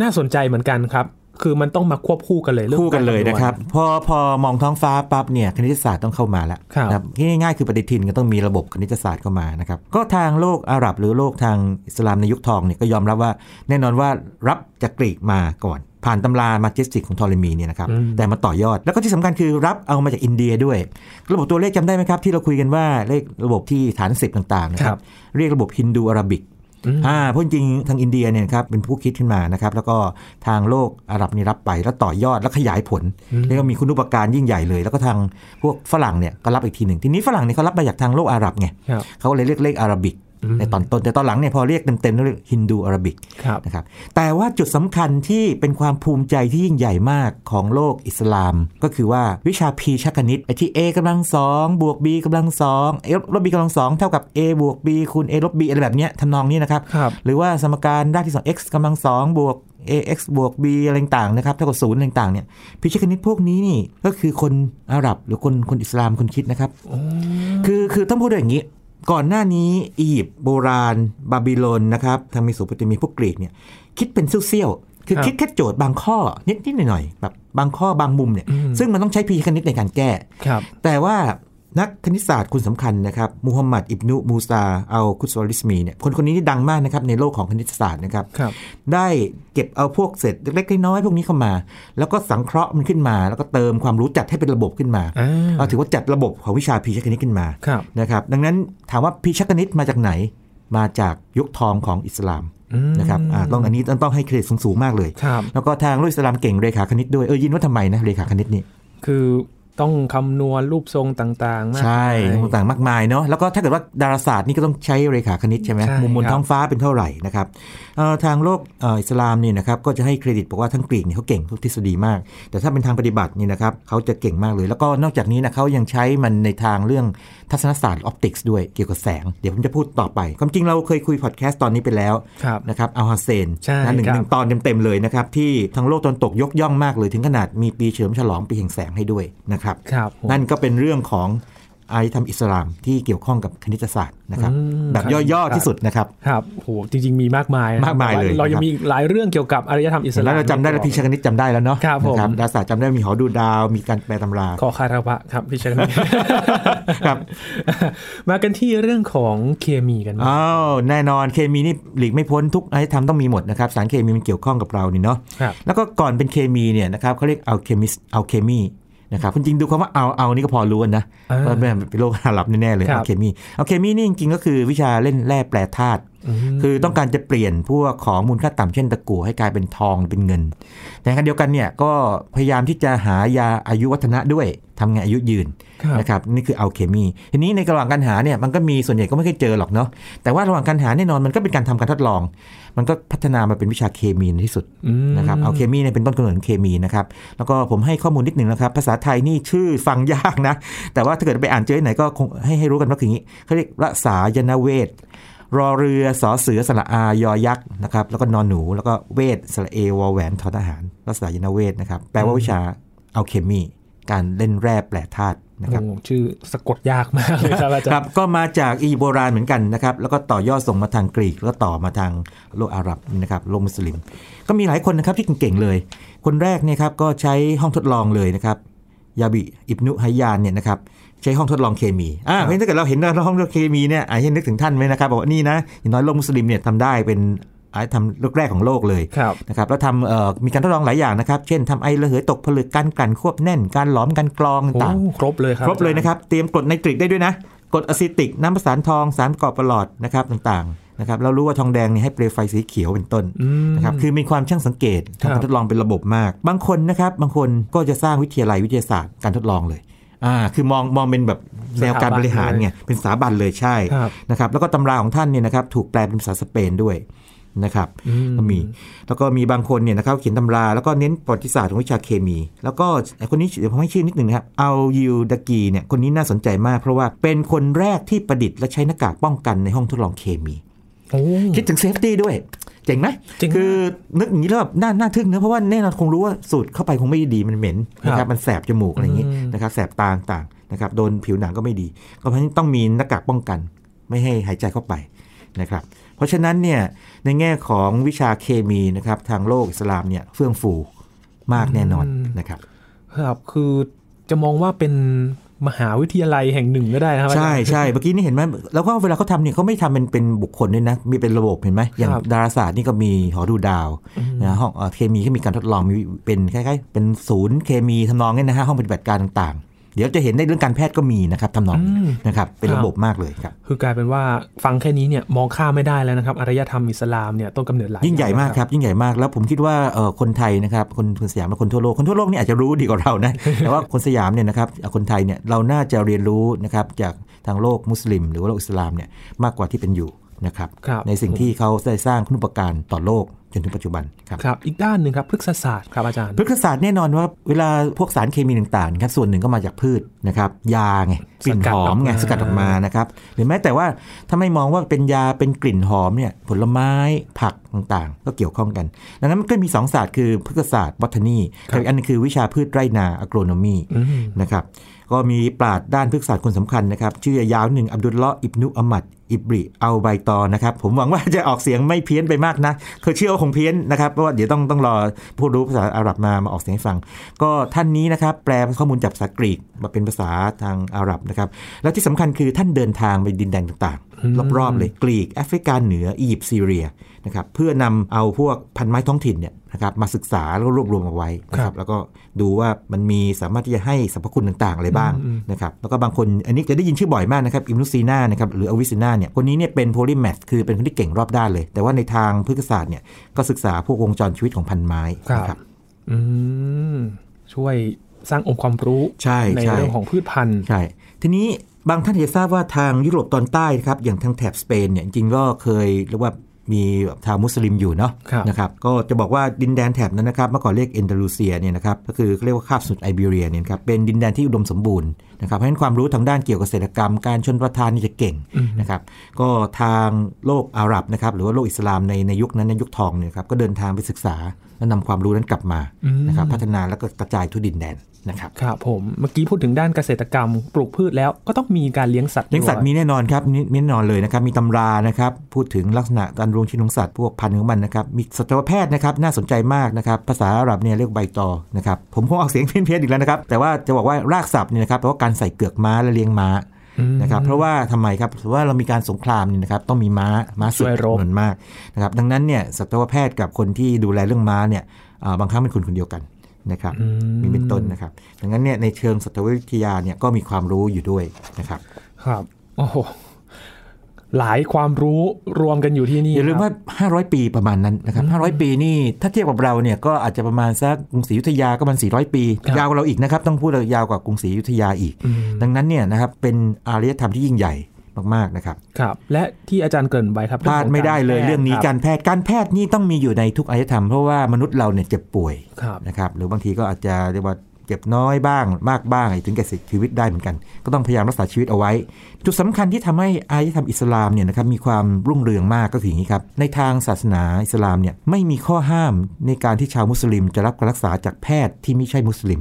น่าสนใจเหมือนกันครับ คือมันต้องมาควบคู่กันเลยเรื่องคู่กันเลยาำวณนะครับพอพอมองท้องฟ้าปั๊บเนี่ยคณิตศาสตร์ต้องเข้ามาแล้วครับนะง่ายๆคือปฏิทินก็ต้องมีระบบคณิตศาสตร์เข้ามานะครับก็ทางโลกอาหรับหรือโลกทางอิสลามในยุคทองเนี่ยก็ยอมรับว่า แน่นอนว่ารับจากกรีกมาก่อนผ่านตำรามาจิสติกของทอเลมีเนี่ยนะครับอืมแต่มาต่อยอด แล้วก็ที่สำคัญคือรับเอามาจากอินเดียด้วย ระบบตัวเลขจำได้ไหมครับ ที่เราคุยกันว่าเลขระบบที่ฐานสิบต่างๆนะคครัรับบเรียกระบบฮินดูอาราบิก อืมอ่าเพราะจริงๆทางอินเดียเนี่ยนะครับเป็นผู้คิดขึ้นมานะครับแล้วก็ทางโลกอาหรับนี่รับไปแล้วต่อยอดแล้วขยายผลแล้วก็มีคุณุปการยิ่งใหญ่เลย แล้วก็ทางพวกฝรั่งเนี่ยก็รับอีกทีหนึ่งทีนี้ฝรั่งเนี่ยเขารับมาจากทางโลกอาหรับไงครับเขาก็เลยเรียกเลขอาราบิกอืม ในตอนต้นแต่ตอนหลังเนี่ยพอเรียกเต็มๆเรียกฮินดูอาราบิกครับนะครับแต่ว่าจุดสำคัญที่เป็นความภูมิใจที่ยิ่งใหญ่มากของโลกอิสลาม ก็คือว่าวิชาพีชักคณิตไอ้ที่ a กำลังสองบวก b กำลังสอง a ลบ b กำลังสองเท่ากับ a บวก b คูณ a ลบ b อะไรแบบเนี้ยทำนองนี้นะครับครับหรือว่าสมการรากที่สอง x กำลังสองบวก ax บวก b อะไรต่างๆนะครับเท่ากับศูนย์อะไรต่างๆเนี่ยพิชิตคณิตพวกนี้นี่ก็คือคนอาหรับหรือคนคนอิสลามคนคิดนะครับ คือคือต้องพูดด้วยอย่างนี้ ก่อนหน้านี้อียิปต์โบราณ บาบิโลนนะครับทางเมโสโปเตเมียพวกกรีกเนี่ยคิดเป็นเสี้ยวๆคือครับคิดแค่โจทย์บางข้อนิดๆหน่อยๆแบบบางข้อ บางมุมเนี่ยอืมซึ่งมันต้องใช้พิชิตคณิตในการแก้ครับแต่ว่า นักคณิตศาสตร์คนสำคัญนะครับมูฮัมหมัดอิบนุมูซาอัลคุสวาริสมีเนี่ยคนคนนี้ที่ดังมากนะครับในโลกของคณิตศาสตร์นะครับครับได้เก็บเอาพวกเศษเล็กๆน้อยๆพวกนี้เข้ามา แล้วก็สังเคราะห์มันขึ้นมา แล้วก็เติมความรู้จัดให้เป็นระบบขึ้นมาอ่าเอาถือว่าจัดระบบของวิชาพีชคณิตขึ้นมาครับนะครับดังนั้นถามว่าพีชคณิตมาจากไหน มาจากยุคทองของอิสลามอืมนะครับอ่าต้องอันนี้ต้องต้องให้เครดิตสูงๆมากเลยครับแล้วก็ทางโลกอิสลามเก่งเรขาคณิตด้วยเออยินว่าทำไมนะเรขาคณิตนี่คือ ต้องคำนวณรูปทรงต่างๆมากใช่มายต่างๆมากมายเนาะแล้วก็ถ้าเกิดว่าดาราศาสตร์นี่ก็ต้องใช้เรขาคณิตใช่ไหมใช่มุมบนครับท้องฟ้าเป็นเท่าไหร่นะครับเอ่อทางโลกเอ่ออิสลามนี่นะครับก็จะให้เครดิตบอกว่าทั้งกรีกเนี่ยเขาเก่งทุกทฤษฎีมาก แต่ถ้าเป็นทางปฏิบัตินี่นะครับเขาจะเก่งมากเลย แล้วก็นอกจากนี้นะเขายังใช้มันในทางเรื่องทัศนศาสตร์ optics ด้วยเกี่ยวกับแสง เดี๋ยวผมจะพูดต่อไป ความจริงเราเคยคุยพอดแคสต์ตอนนี้ไปแล้วครับนะครับอัลฮัสเซนใช่นะหนึ่งครับหนึ่งตอนเต็มๆเลยนะครับที่ทางโลกตะวันตกยกย่องมากเลย ถึงขนาดมีปีเฉลิมฉลองปีแห่งแสงให้ด้วยนะครับครับผมนั่นก็เป็นเรื่องของอารยธรรมอิสลามที่เกี่ยวข้องกับคณิตศาสตร์นะครับอืมแบบครับย่อๆที่สุดนะครับครับโหจริง ๆ มีมากมายนะครับมากมายเลยเรายัครังบมีอีกหลายเรื่องเกี่ยวกับอารยธรรมอิสลามแล้วเราจำได้แล้วพิชคณิตจำได้แล้วเนาะครับผมนะดาราศาสตร์จำได้มีหอดูดาวมีการแปลตำราขอคารวะครับพี่ชนะครับ มากันที่เรื่องของเคมีกันบ้างอ้าวแน่นอนเคมีนี่หลีกไม่พ้นทุกอารยธรรมต้องมีหมดนะครับสารเคมีมันเกี่ยวข้องกับเรานี่เนาะครับแล้วก็ก่อนเป็นเคมีเนี่ยนะครับเขาเรียกอัลเคมิสอัลเคมี นะครับจริงๆดูคำว่าเอาเอานี่ก็พอรู้นะอ่าว่าเป็นโลกอาหรับแน่ๆเลยครับอัลเคมีอัลเคมีนี่จริงๆก็คือวิชาเล่นแร่แปรธาตุอืมคือต้องการจะเปลี่ยนพวกของมูลค่าต่ำเช่นตะกั่วให้กลายเป็นทองเป็นเงินแต่ขณะเดียวกันเนี่ยก็พยายามที่จะหายาอายุวัฒนะด้วยทำไงอายุยืนครับ นะครับนี่คืออัลเคมีทีนี้ในระหว่างการหาเนี่ยมันก็มีส่วนใหญ่ก็ไม่เคยเจอหรอกเนาะแต่ว่าระหว่างการหาแน่นอนมันก็เป็นการทำการทดลอง มันก็พัฒนามาเป็นวิชาเคมีในที่สุดอืมนะครับอัลเคมีเนี่ยเป็นต้นกำเนิดของเคมีนะครับแล้วก็ผมให้ข้อมูลนิดหนึ่งนะครับ ภาษาไทยนี่ชื่อฟังยากนะ แต่ว่าถ้าเกิดไปอ่านเจอที่ไหนก็คงให้ให้รู้กันว่าคืออย่างนี้เขาเรียกรสายนเวทรอเรือสอเสือสระอายอยักษ์นะครับแล้วก็นอนหนู แล้วก็เวทสระเอวอแหวนทอทหารรัศดายนเวทนะครับแปลว่าวิชาอัลเคมีการเล่นแร่แปรธาตุ นะครับโอ้ชื่อสะกดยากมากเลยครับอาจารย์ครับก็มาจากอียิปต์โบราณเหมือนกันนะครับแล้วก็ต่อยอดส่งมาทางกรีก แล้วก็ต่อมาทางโลกอาหรับนะครับโลกมุสลิม ก็มีหลายคนนะครับที่เก่งๆเลย คนแรกเนี่ยครับก็ใช้ห้องทดลองเลยนะครับยาบิอิบนุฮัยยานเนี่ยนะครับใช้ห้องทดลองเคมีอ่าเพราะฉะนั้นถ้าเกิดเราเห็นห้องทดลองเคมีเนี่ยอาจจะนึกถึงท่านไหมนะครับบอกว่านี่นะอย่างน้อยโลกมุสลิมเนี่ยทำได้เป็น อาจทำโลกแรกของโลกเลยครับนะครับแล้วทำเอ่อมีการทดลองหลายอย่างนะครับ เช่นทำไอระเหยตกผลึกการกลั่นควบแน่น การหลอมการกรองโอ้ต่างครบเลยครัๆบครบเลยนะครับ เตรียมกรดไนตริกได้ด้วยนะกรดอะซิติก น้ำประสานทองสารประกอบประหลอดนะครับต่างๆนะครับเรารู้ว่าทองแดงเนี่ยให้เปลวไฟสีเขียวเป็นต้นอืมนะครับคือมีความช่างสังเกตครับทำการทดลองเป็นระบบมาก บางคนนะครับบางคนก็จะสร้างวิทยาลัยวิทยาศาสตร์การทดลองเลยอ่าคือมองมองเป็นแบบแนวการบริหารไงเป็นสถาบันเลยใช่ครับนะครับแล้วก็ตำราของท่านเนี่ยนะครับถูกแปลเป็นภาษาสเปนด้วย นะครับอืก็มีแล้วก็มีบางคนเนี่ยนะครับเขียนตำราแล้วก็เน้นประวัติศาสตร์ของวิชาเคมี แล้วก็ไอ้คนนี้เดี๋ยวผมให้ชื่อนิดหนึ่งนะครับเอายูดากีเนี่ยคนนี้น่าสนใจมาก เพราะว่าเป็นคนแรกที่ประดิษฐ์และใช้หน้ากากป้องกันในห้องทดลองเคมีโอ้คิดถึงเซฟตี้ด้วยเจ๋งไหมเจ๋งมากคือนึกอย่างนี้แล้วแบบน่าน่าทึ่งเนอะเพราะว่าแน่นอนคงรู้ว่าสูตรเข้าไปคงไม่ดีมันเหม็นนะคครัรับบมันแสบจมูกอะไรอย่างนี้อืมนะครับแสบตาต่างๆนะครับโดนผิวหนังก็ไม่ดี ก็เพราะฉะนั้นต้องมีหน้ากากป้องกัน ไม่ให้หายใจเข้าไปนะครับเพ ราะฉะนั้นเนี่ยในแง่ของวิชาเคมีนะครับทางโลกอิสลามเนี่ยเฟื่องฟูมากแน่นอนนะครับครับคือจะมองว่าเป็นมหาวิทยาลัยแห่งหนึ่งก็ได้นะครับใช่อาจารย์ใช่เมื่อกี้นี่เห็นไหมแล้วก็เวลาเขาทำเนี่ยเขาไม่ทำเป็นเป็นบุคคลด้วยนะ มีเป็นระบบเห็นไหมอย่างครับดาราศาสตร์นี่ก็มีหอดูดาวนะห้องเอ่อเคมีก็มีการทดลองมีเป็นคล้ายๆ เป็นศูนย์เคมีทำนองเนี่ยนะฮะห้องปฏิบัติการต่างๆ เดี๋ยวจะเห็นในเรื่องการแพทย์ก็มีนะครับทำนองนี้นะครับเป็นระบบมากเลยครับคือกลายเป็นว่าฟังแค่นี้เนี่ยมองข้ามไม่ได้แล้วนะครับอารยธรรมอิสลามเนี่ยต้นกำเนิดหลายยิ่งใหญ่มากครับยิ่งใหญ่มากแล้วผมคิดว่าเอ่อคนไทยนะครับคนคนสยามและคนทั่วโลกคนทั่วโลกนี่อาจจะรู้ดีกว่าเรานะแต่ว่าคนสยามเนี่ยนะครับเอ่อคนไทยเนี่ยเราน่าจะเรียนรู้นะครับจากทางโลกมุสลิม หรือว่าโลกอิสลามเนี่ยมากกว่าที่เป็นอยู่นะครับครับในสิ่งที่เขาได้สร้างคุณูปการต่อโลก จนถึงปัจจุบันครับครับ อีกด้านหนึ่งครับพฤกษศาสตร์ครับอาจารย์พฤกษศาสตร์แน่นอนว่าเวลาพวกสารเคมีต่างๆครับส่วนหนึ่งก็มาจากพืชนะครับยาไงกลิ่นหอมไงสสกักัดดออออกกมามานะครับหรือแม้แต่ว่าถ้าไม่มองว่าเป็นยาเป็นกลิ่นหอมเนี่ยผลไม้ผักต่างๆ ก็เกี่ยวข้องกันดังนั้นมันก็มีสองศาสตร์คือพฤกษศาสตร์บอทานีกับอีกอันหนึงคือวิชาพืชไร่นาอโกรโนมีอืมนะครับก็มีปราดด้านพฤกษศาสตร์คนสำคัญนะครับ ชื่อยาวหนึ่งอับดุลเลาะห์อิบนุอัมมัดอิบริอัลไบตอนะครับ ผมหวังว่าจะออกเสียงไม่เพี้ยนไปมากนะคือเชื่อว่าคงเพี้ยนนะครับเพราะว่าเดี๋ยวต้องต้องรอผู้รู้ภาษาอาหรับมามาออกเสียงให้ฟัง ก็ท่านนี้นะครับแปลข้อมูลจากภาษากรีกมาเป็นภาษาทางอาหรับนะครับแล้วที่สำคัญคือท่านเดินทางไปดินแดนต่างๆรอบๆเลยกรีกแอฟริกาเหนืออียิปต์ซีเรียนะครับเพื่อนำเอาพวกพันธุ์ไม้ท้องถิ่นเนี่ย นะครับมาศึกษาแล้วก็รวบรวมเอาไว้นะคครัรับบแล้วก็ดูว่ามันมีสามารถที่จะให้สรรพคุณต่างๆอะไรบ้างนะครับแล้วก็บางคนอันนี้จะได้ยินชื่อบ่อยมากนะครับอิบนุซีนานะครับหรืออวิซินาเนี่ยคนนี้เนี่ยเป็น polymath คือเป็นคนที่เก่งรอบด้านเลย แต่ว่าในทางพฤกษศาสตร์เนี่ยก็ศึกษาพวกวงจรชีวิตของพันธุ์ไม้นะคครัรับบอืมช่วยสร้างองค์ความรู้ใช่ในใช่เรื่องของพืชพันธุ์ใช่ทีนี้บางท่านอาจจะทราบว่าทางยุโรปตอนใต้ครับอย่างทางแถบสเปนเนี่ยจริงๆก็เคยเรียกว่า มีชาวมุสลิมอยู่เนาะครับนะครับก็จะบอกว่าดินแดนแถบนั้นนะครับเมื่อก่อนเรียกเอนดาลูเซียเนี่ยนะครับก็คือเขาเรียกว่าคาบสมุทรไอเบีเรียเนี่ยนะครับเป็นดินแดนที่อุดมสมบูรณ์นะครับเพราะฉะนั้นความรู้ทางด้านเกี่ยวกับเกษตรกรรม การชนประทานนี่จะเก่งนะครับก็ทางโลกอาหรับนะครับหรือว่าโลกอิสลามในในยุคนั้นในยุคทองเนี่ยครับก็เดินทางไปศึกษาและนำความรู้นั้นกลับมานะครับพัฒนาแล้วก็กระจายทั่วดินแดน นะครับครับผมเมื่อกี้พูดถึงด้านเกษตรกรรม ปลูกพืชแล้วก็ต้องมีการเลี้ยงสัตว์เลี้ยงสัตว์ด้วมีแน่นอนครับมีมีแน่นอนเลยนะครับมีตำรานะครับพูดถึงลักษณะการรวมชีวิตของสัตว์พวกพันธุ์ของมันนะครับมีสัตวแพทย์นะครับน่าสนใจมากนะครับภาษาอาหรับเนี่ยเรียกใบตอนะครับผมคงออกเสียงเพี้ยนๆอีกแล้วนะครับแต่ว่าจะบอกว่ารากศัพท์เนี่ยนะครับแปลว่าการใส่เกือกม้าและเลี้ยงม้านะครับเพราะว่าทำไมครับเพราะว่าเรามีการสงครามเนี่ยนะครับต้องมีม้าม้าศึกช่วยรบจำนวนมากนะครับดังนั้นเนี่ยสัตวแพทย์กับคนที่ดูแลเรื่องม้าเนี่ยอ่าบางครั้งเป็นคนคนเดียวกัน นะครับมีเป็นต้นนะครับดังนั้นเนี่ยในเชิงสัตววิทยาเนี่ยก็มีความรู้อยู่ด้วยนะครับ ครับโอ้โหหลายความรู้รวมกันอยู่ที่นี่อย่าลืมครับว่า 500 ปีประมาณนั้นนะครับ500 ปีนี่ถ้าเทียบกับเราเนี่ยก็อาจจะประมาณสักกรุงศรีอยุธยาก็ประมาณ400 ปีครับยาวกว่าเราอีกนะครับ ต้องพูดยาวกว่ากรุงศรีอยุธยาอีก ดังนั้นเนี่ยนะครับเป็นอารยธรรมที่ยิ่งใหญ่ มากๆนะครับครับและที่อาจารย์เกริ่นไว้ครับพลาดไม่ได้เลยเรื่องนี้คการแพทย์การแพทย์นี่ต้องมีอยู่ในทุกอารยธรรมเพราะว่ามนุษย์เราเนี่ยเจ็บป่วยครับนะครับหรือบางทีก็อาจจะเรียกว่าเจ็บน้อยบ้างมากบ้างถึงแก่เสียชีวิตได้เหมือนกัน ก็ต้องพยายามรักษาชีวิตเอาไว้ จุดสำคัญที่ทำให้อารยธรรมอิสลามเนี่ยนะครับมีความรุ่งเรืองมากก็คืออย่างนี้ครับในทางศาสนาอิสลามเนี่ยไม่มีข้อห้ามในการที่ชาวมุสลิมจะรับการรักษาจากแพทย์ที่ไม่ใช่มุสลิม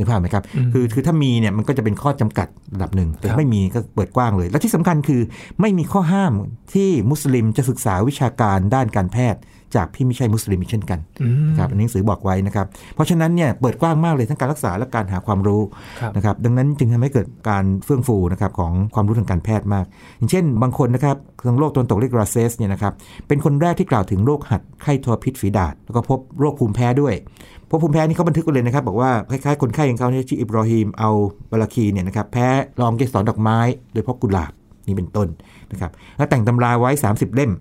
นึกภาพไหมครับอืมคือคือถ้ามีเนี่ยมันก็จะเป็นข้อจำกัดระดับหนึ่งแต่ครับไม่มีก็เปิดกว้างเลย และที่สำคัญคือไม่มีข้อห้ามที่มุสลิมจะศึกษาวิชาการด้านการแพทย์ จากพี่ไม่ใช่มุสลิมอีกเช่นกันอืมนะครับอันนี้หนังสือบอกไว้นะครับ เพราะฉะนั้นเนี่ยเปิดกว้างมากเลยทั้งการรักษาและการหาความรู้ครับนะครับดังนั้นจึงทำให้เกิดการเฟื่องฟูนะครับของความรู้ทางการแพทย์มาก อย่างเช่น บางคนนะครับทางโรคตะวันตกเรียกราเซสเนี่ยนะครับเป็นคนแรกที่กล่าวถึงโรคหัดไข้ทอพิษฝีดาษแล้วก็พบโรคภูมิแพ้ด้วยเพราะภูมิแพ้นี่เขาบันทึกกันเลยนะครับ บอกว่าคล้ายๆคนไข้ของเขาเนี่ยชื่ออิบราฮิมเอาบาลาคีเนี่ยนะครับแพ้ลองเกสรดอกไม้ โดยเฉพาะกุหลาบนี่เป็นต้นนะครับแล้วแต่งตำราไว้ 30 เล่ม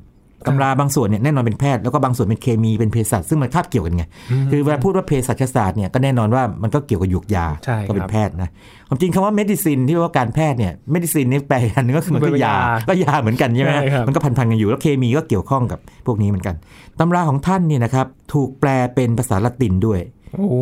ตำราบางส่วนเนี่ยแน่นอนเป็นแพทย์แล้วก็บางส่วนเป็นเคมีเป็นเภสัชซึ่งมันคาบเกี่ยวกันไงคือเวลาพูดว่าเภสัชศาสตร์เนี่ยก็แน่นอนว่ามันก็เกี่ยวกับหยุกยาใช่ครับก็เป็นแพทย์นะความจริงคำว่า medicine ที่ว่าการแพทย์เนี่ย medicine นี่แปลอันนึงก็คือมันก็มันเป็นยายาก็ยาเหมือนกันใช่ไหมใช่ครับมันก็พันๆกันอยู่แล้วเคมีก็เกี่ยวข้องกับพวกนี้เหมือนกันตำราของท่านเนี่ยนะครับถูกแปลเป็นภาษาละตินด้วยโอ้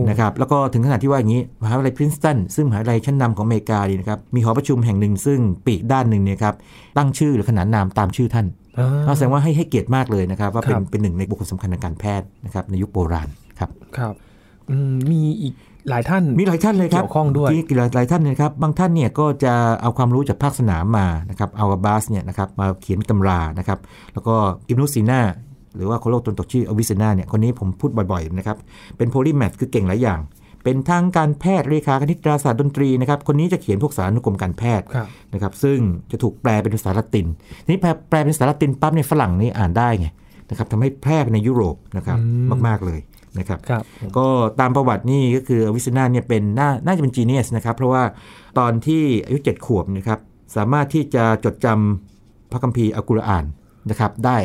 นะครับแล้วก็ถึงขนาดที่ว่าอย่างนี้มหาวิทยาลัยพรินสตันซึ่งมหาวิทยาลัยชั้นนำของอเมริกานี่นะครับมีหอประชุมแห่งหนึ่งซึ่งปีกด้านหนึ่งเนี่ยครับตั้งชื่อหรือขนานนามตามชื่อท่านอ่าก็แสดงว่าให้ให้เกียรติมากเลยนะครับ ว่าเป็นครับเป็นหนึ่งในบุคคลสำคัญทางการแพทย์นะครับในยุคโบราณครับครับอืมมีอีกหลายท่านมีหลายท่านเลยครับเกี่ยวข้องด้วยมีหลายหลายท่านนะครับบางท่านเนี่ยก็จะเอาความรู้จากภาคสนามมานะครับเอาอาบาสเนี่ยนะครับมาเขียนตำรานะครับแล้วก็อิมนุซีนา หรือว่าคนโลกตนตกชื่ออวิสนาเนี่ยคนนี้ผมพูดบ่อยๆนะครับเป็นโพลีแมทคือเก่งหลายอย่างเป็นทางการแพทย์เลขาคณิตดาราศาสตร์ดนตรีนะครับ คนนี้จะเขียนพวกสารานุกรมการแพทย์ครับนะครับ ซึ่งจะถูกแปลเป็นภาษาละตินทีนี้แปลแปลเป็นภาษาละตินปั๊บในยฝรั่งนี่อ่านได้ไงนะครับทำให้แพร่ไปในยุโรปนะครับอืมมาก ๆ เลยนะครับครับก็ตามประวัตินี่ก็คือวิสนาเนี่ยเป็นน่าน่าจะเป็นจีเนียสนะครับ เพราะว่าตอนที่อายุ 7 ขวบนะครับ สามารถที่จะจดจำพระคัมภีร์อัลกุรอานนะครับได้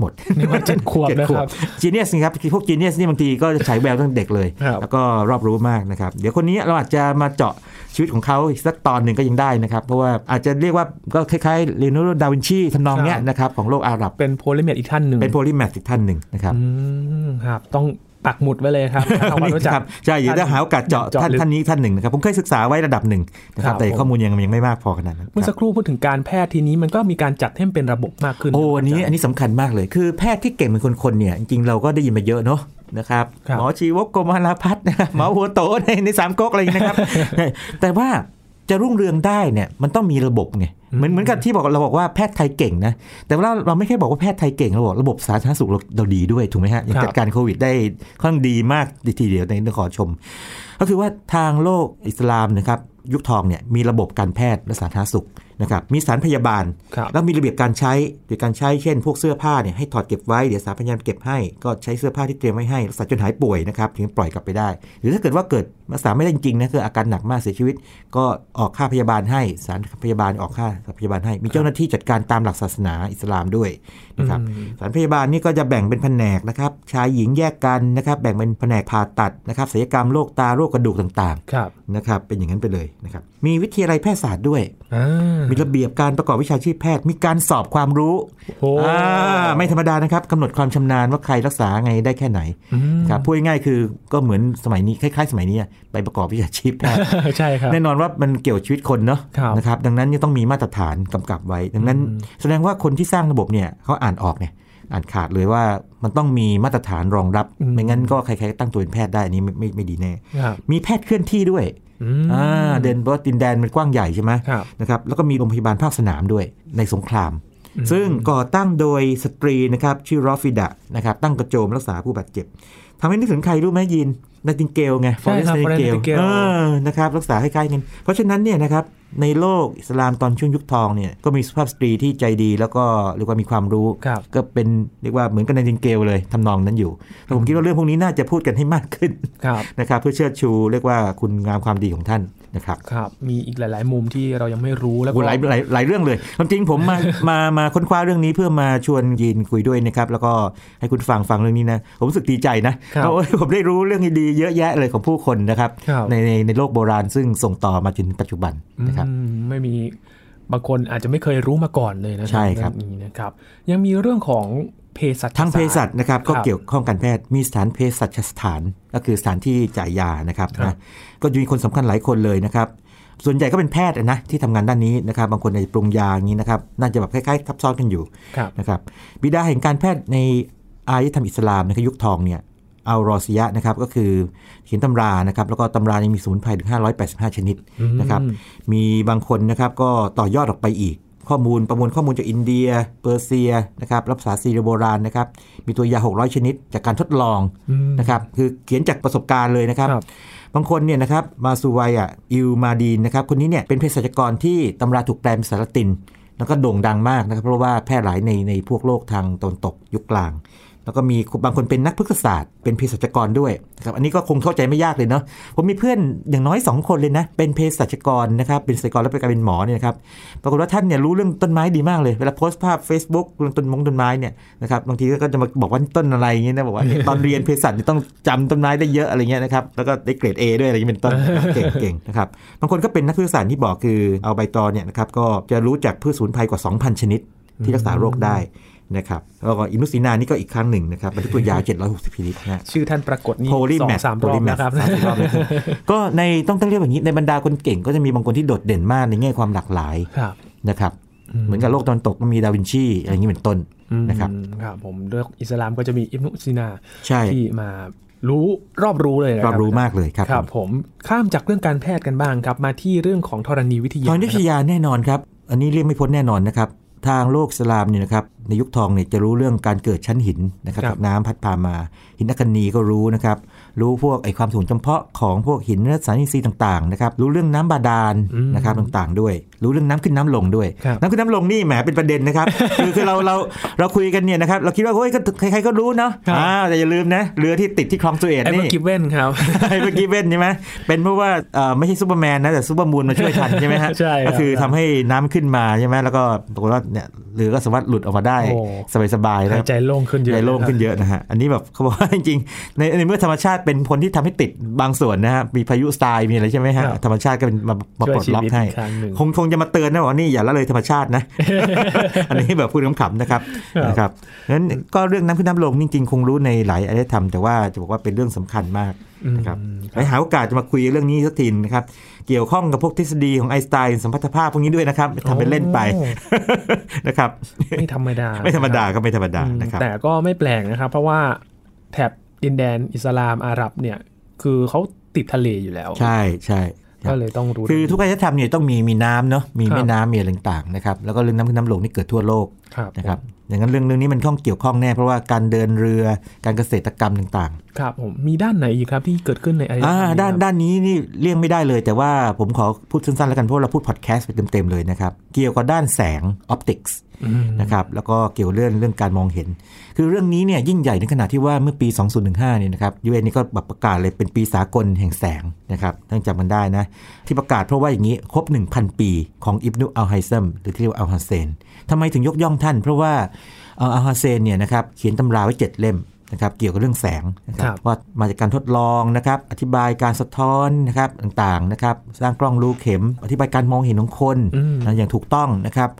หมดนี่ว่าเจ็ดขวบเจ็ดนะครับ genius นะครับพวก genius นี่บางทีก็จะฉายแววตั้งแต่เด็กเลยครับแล้วก็รอบรู้มากนะครับ เดี๋ยวคนนี้เราอาจจะมาเจาะชีวิตของเขาอีกสักตอนหนึ่งก็ยังได้นะครับ เพราะว่าอาจจะเรียกว่าก็คล้ายๆเลโอนาร์โดดาวินชีทำนองเนี้ยนะครับของโลกอาหรับเป็น polymath อีกท่านหนึ่งเป็น polymath อีกท่านหนึ่งนะครับอืมครับต้อง ปักหมุดไว้เลยครับทำความรู้จักครับใช่เดี๋ยวจะหาโอกาสเจาะเจาะท่านลึกท่านนี้ท่านหนึ่งนะครับผมเคยศึกษาไว้ระดับหนึ่งนะครับครับแต่ข้อมูลยังยังไม่มากพอขนาดนั้นเมื่อคสัรับกครู่พูดถึงการแพทย์ทีนี้มันก็มีการจัดให้มันเป็นระบบมากขึ้นโอ้อันนี้าจารย์อันนี้สำคัญมากเลยคือแพทย์ที่เก่งเป็นคนๆเนี่ยจริงๆเราก็ได้ยินมาเยอะเนาะนะครับครับหมอชีวกโกมารพัฒน์นะครับหมอหัวโตในในสามก๊กอะไรอย่างนี้นะครับแต่ว่า จะรุ่งเรืองได้เนี่ยมันต้องมีระบบไงเหมือนเหมือนกับที่บอกเราบอกว่าแพทย์ไทยเก่งนะแต่ว่าเราไม่แค่บอกว่าแพทย์ไทยเก่งเราบอกระบบสาธารณสุขเราเราดีด้วยถูกไหมฮะอย่างจัดการโควิดได้ค่อนข้างดีมากทีเดียวในต้องขอชม ก็คือว่าทางโลกอิสลามนะครับยุคทองเนี่ยมีระบบการแพทย์และสาธารณสุข นะครับมีสถารพยาบาลครับแล้วมีระเบียบการใช้โดยการใช้เช่น พวกเสื้อผ้าเนี่ยให้ถอดเก็บไว้เดี๋ยวสถาพยาบาลเก็บให้ก็ใช้เสื้อผ้าที่เตรียมไว้ให้รักษาจนหายป่วยนะครับถึงปล่อยกลับไปได้ หรือถ้าเกิดว่าเกิดรักษาไม่ได้จริงๆนะคืออาการหนักมากเสียชีวิต ก็ออกค่าพยาบาลให้สถารพยาบาลออกค่าพยาบาลให้ มีเจ้าหน้าที่จัดการตามหลักศาสนาอิสลามด้วยนะครับอืมสถารพยาบาลนี่ก็จะแบ่งเป็นแผนกนะครับชายหญิงแยกกันนะครับแบ่งเป็นแผนกผ่าตัดนะครับศัลยกรรมโรคตาโรคกระดูกต่างครับๆนะครับเป็นอย่างนั้นไปเลยนะครับมีวิทยาลัยแพทยศาสตร์ด้วยอ่ามีระเบียบการประกอบวิชาชีพแพทย์ มีการสอบความรู้โอ้อ่าไม่ธรรมดานะครับกำหนดความชำนาญว่าใครรักษาไงได้แค่ไหนอืมครับพูดง่ายๆคือก็เหมือนสมัยนี้คล้ายๆ สมัยนี้อะไปประกอบวิชาชีพแพทย์ใช่ครับแน่นอนว่ามันเกี่ยวกับชีวิตคนเนาะครับนะครับดังนั้นเนี่ยต้องมีมาตรฐานกำกับไว้ ดังนั้นอืมแสดงว่าคนที่สร้างระบบเนี่ยเขาอ่านออกเนี่ยอ่านขาดเลยว่ามันต้องมีมาตรฐานรองรับ ไม่งั้นก็ใครๆก็ตั้งตัวเป็นแพทย์ได้อันนี้ไม่ไม่ไม่ดีแน่ครับมีแพทย์เคลื่อนที่ด้วย อืมอ่าเดินเพราะว่าดินแดนมันกว้างใหญ่ใช่ไหมครับนะครับแล้วก็มีโรงพยาบาลภาคสนามด้วยในสงครามอืมซึ่งก่อตั้งโดยสตรีนะครับชื่อรอฟิดะนะครับตั้งกระโจมรักษาผู้บาดเจ็บทำให้นึกถึงใครรู้ไหมยินนาติงเกลไงใช่ครับ Florence Florence Nightingale เออนะครับรักษาคล้ายๆกันเพราะฉะนั้นเนี่ยนะครับ ในโลกอิสลามตอนช่วงยุคทองเนี่ยก็มีสุภาพสตรีที่ใจดี แล้วก็เรียกว่ามีความรู้ครับก็เป็นเรียกว่าเหมือนกับนาติงเกลเลยทำนองนั้นอยู่แต่ผมคิดว่าเรื่องพวกนี้น่าจะพูดกันให้มากขึ้นครับนะครับเพื่อเชิดชูเรียกว่าคุณงามความดีของท่านนะครับครับมีอีกหลาย ๆ มุมที่เรายังไม่รู้แล้วโอ้ก็หลายหลายหลายเรื่องเลยความจริงผมมามามาค้นคว้าเรื่องนี้เพื่อมาชวนยินคุยด้วยนะครับแล้วก็ให้คุณฟังฟังเรื่องนี้นะผมรู้สึกดีใจนะครับเพราะว่าผมได้รู้เรื่องดีๆเยอะแยะเลยของผู้คนนะครับครับในในในโลกโบราณซึ่งส่งต่อมาจนถึงปัจจุบันนะครับอืมไม่มีบางคนอาจจะไม่เคยรู้มาก่อนเลยนะใช่ครับเองนี้นะครับ ยังมีเรื่องของเภสัชทั้งเภสัชนะครับก็ครับเกี่ยวข้องการแพทย์มีสถานเภสัชสถานก็คือสถานที่จ่ายยานะครับครับนะก็จะมีคนสำคัญหลายคนเลยนะครับ ส่วนใหญ่ก็เป็นแพทย์นะที่ทำงานด้านนี้นะครับบางคนอาจจะปรุงยาอย่างนี้นะครับน่าจะแบบคล้ายๆทับซ้อนกันอยู่ครับนะครับบิดาแห่งการแพทย์ในอารยธรรมอิสลามในยุคทองเนี่ย อัลรอซิยะนะครับก็คือเขียนตำรานะครับแล้วก็ตำรายังมีสมุนไพรถึง 585 ชนิดนะครับมีบางคนนะครับก็ต่อยอดออกไปอีก ข้อมูลประมวลข้อมูลจากอินเดีย เปอร์เซียนะครับรับภาษาซีเรียโบราณนะครับมีตัวยา 600 ชนิด จากการทดลองนะครับคือเขียนจากประสบการณ์เลยนะครับครับบางคนเนี่ยนะครับมาซูไวอะอิลมาดีนนะครับคนนี้เนี่ยเป็นเภสัชกรที่ตำราถูกแปลเป็นภาษาละตินแล้วก็โด่งดังมากนะครับเพราะว่าแพร่หลายในในพวกโลกทางตะวันตกยุคกลาง แล้วก็มีบางคนเป็นนักพฤกษศาสตร์ เป็นเภสัชกรด้วยนะครับอันนี้ก็คงเข้าใจไม่ยากเลยเนาะผมมีเพื่อนอย่างน้อย 2 คนเลยนะ เป็นเภสัชกรนะครับเป็นเภสัชกรแล้วไปกลายเป็นหมอเนี่ยนะครับปรากฏว่าท่านเนี่ยรู้เรื่องต้นไม้ดีมากเลยเวลาโพสต์ภาพ Facebook เรื่องต้นมงต้นไม้เนี่ยนะครับบางทีก็จะมาบอกว่าต้นอะไรอย่างเงี้ยนะบอกว่าตอนเรียนเภสัชต้องจำต้นไม้ได้เยอะอะไรเงี้ยนะครับแล้วก็ได้เกรด A ด้วยอะไรย่างเงี้ยเป็นต้นเก่งเก่งนะครับบางคนก็เป็นนักพฤกษศาสตร์ที่บอกคือเอาใบตอเนี่ยนะครับก็จะรู้จักพืชสมุนไพรกว่า 2,000 ชนิดที่รักษาโรคได้ นะครับแล้วก็อิบนุซีนานี่ก็อีกครั้งหนึ่งนะครับบันทึกตัวยา 760ชนิดนะชื่อท่านปรากฏนี่ polymath สามรอบนะครับรอบเลยก็ในต้องต้องเรียกแบบนี้ในบรรดาคนเก่งก็จะมีบางคนที่โดดเด่นมากในแง่ความหลากหลายครับนะครับเหมือนกับโลกตะวันตกก็มีดาวินชีอะไรอย่างนี้เป็นต้นนะครับอืมครับผมด้วยอิสลามก็จะมีอิบนุซีนาใช่ที่มารู้รอบรู้เลยนะรอบรู้มากเลยครับครับผมข้ามจากเรื่องการแพทย์กันบ้างครับ มาที่เรื่องของธรณีวิทยาทางวิทยาแน่นอนครับ อันนี้เรียกไม่พ้นแน่นอนนะครับ ทางโลกอิสลามเนี่ยนะครับในยุคทองเนี่ยจะรู้เรื่องการเกิดชั้นหินนะครับจากน้ำพัดพามา หินอัคนีก็รู้นะครับ รู้พวกไอความสูงจำเพาะของพวกหินและสารอินทรีย์ต่างๆนะครับรู้เรื่องน้ำบาดาลนะครับต่างๆ ด้วย รู้เรื่องน้ำขึ้นน้ำลงด้วยครับน้ำขึ้นน้ำลงนี่แหมเป็นประเด็นนะครับคือคือเราเราเราคุยกันเนี่ยนะครับเราคิดว่าโอ้ยก็ใครๆก็รู้เนาะครับอ่าแต่อย่าลืมนะเรือที่ติดที่คลองสุเอตไอ้เมื่นี่อกิฟเว่นครับไอ้เมื่อกี้เว้นใช่ไหมเป็นเพราะว่าเอ่อไม่ใช่ซูเปอร์แมนนะแต่ซูเปอร์มูนมาช่วยทันใช่ไหมฮะใช่ครับก็คือทำให้น้ำขึ้นมาใช่ไหมแล้วก็ปรากฏว่าเนี่ยเรือก็สามารถหลุดออกมาได้โอ้สบายๆนะหายใจโล่งขึ้นเยอะใจโล่งขึ้นเยอะนะฮะอันนี้แบบเขาบอกว่าจริงๆในในเมื่อธรรมชาติเป็นคนที่ทำให้ติดบางส่วนนะฮะมีพายุทรายมีอะไรใช่ไหมฮะครับธรรมชาติก็เป็นมามาปลดล็อกให้ช่วยชีวิตอีกครั้งหนึ่งคงคงจะมาเตือนนะว่านี่อย่าละเลยธรรมชาตินะ อันนี้แบบพูดขำๆนะครับครับนะครับนั้นก็เรื่องน้ำขึ้นน้ำลงจริงๆ คงรู้ในหลายอารยธรรม แต่ว่าจะบอกว่าเป็นเรื่องสำคัญมากนะครับอืมไปหาโอกาสจะมาคุยเรื่องนี้สักทีนะครับ เกี่ยวข้องกับพวกทฤษฎีของไอน์สไตน์สัมพัทธภาพพวกนี้ด้วยนะครับทำเป็นเล่นไปโอ้นะครับ ไม่ธรรมดา ไม่ธรรมดาก็ไม่ธรรมดาอืมนะครับแต่ก็ไม่แปลกนะครับ เพราะว่าแถบ ดินแดนอิสลามอาหรับเนี่ยคือเขาติดทะเลอยู่แล้ว ใช่ใช่คก็รับเลยต้องรู้คือทุกอารยธรรมเนี่ยต้องมีมีน้ำเนาะมีครับแม่น้ำมีอะไรต่างๆนะครับแล้วก็เรื่องน้ำขึ้นน้ำลงนี่เกิดทั่วโลกครับนะครับอย่างนั้นเรื่องเรื่องนี้มันข้องเกี่ยวข้องแน่เพราะว่าการเดินเรือการเกษตรกรรมต่างๆ ครับผมมีด้านไหนอีกครับที่เกิดขึ้นในอารยธรรมอ่าด้านครับด้านนี้นี่เลี่ยงไม่ได้เลย แต่ว่าผมขอพูดสั้นๆแล้วกันเพราะว่าเราพูดพอดแคสต์ไปเต็มๆเลยนะครับเกี่ยวกับด้านแสง optics อืม นะครับแล้วก็เกี่ยวเรื่องเรื่องการมองเห็น คือเรื่องนี้เนี่ยยิ่งใหญ่ในขนาดที่ว่าเมื่อปี 2015เนี่ยนะครับยูเอ็นนี่ก็ประกาศเลยเป็นปีสากลแห่งแสงนะครับต้องจำมันได้นะที่ประกาศเพราะว่าอย่างนี้ครบ 1,000 ปีของอิบนุอัลไฮซัมหรือที่เรียกว่าอัลฮัสเซนทำไมถึงยกย่องท่าน เพราะว่าอัลฮัสเซนเนี่ยนะครับเขียนตำราไว้ 7 เล่ม นะครับเกี่ยวกับเรื่องแสงนะคครัรับบว่ามาจากการทดลองนะครับอธิบายการสะท้อนนะครับต่างๆนะครับสร้างกล้องรูเข็ม อธิบายการมองเห็นของคนอืมนะอย่างถูกต้องนะครับ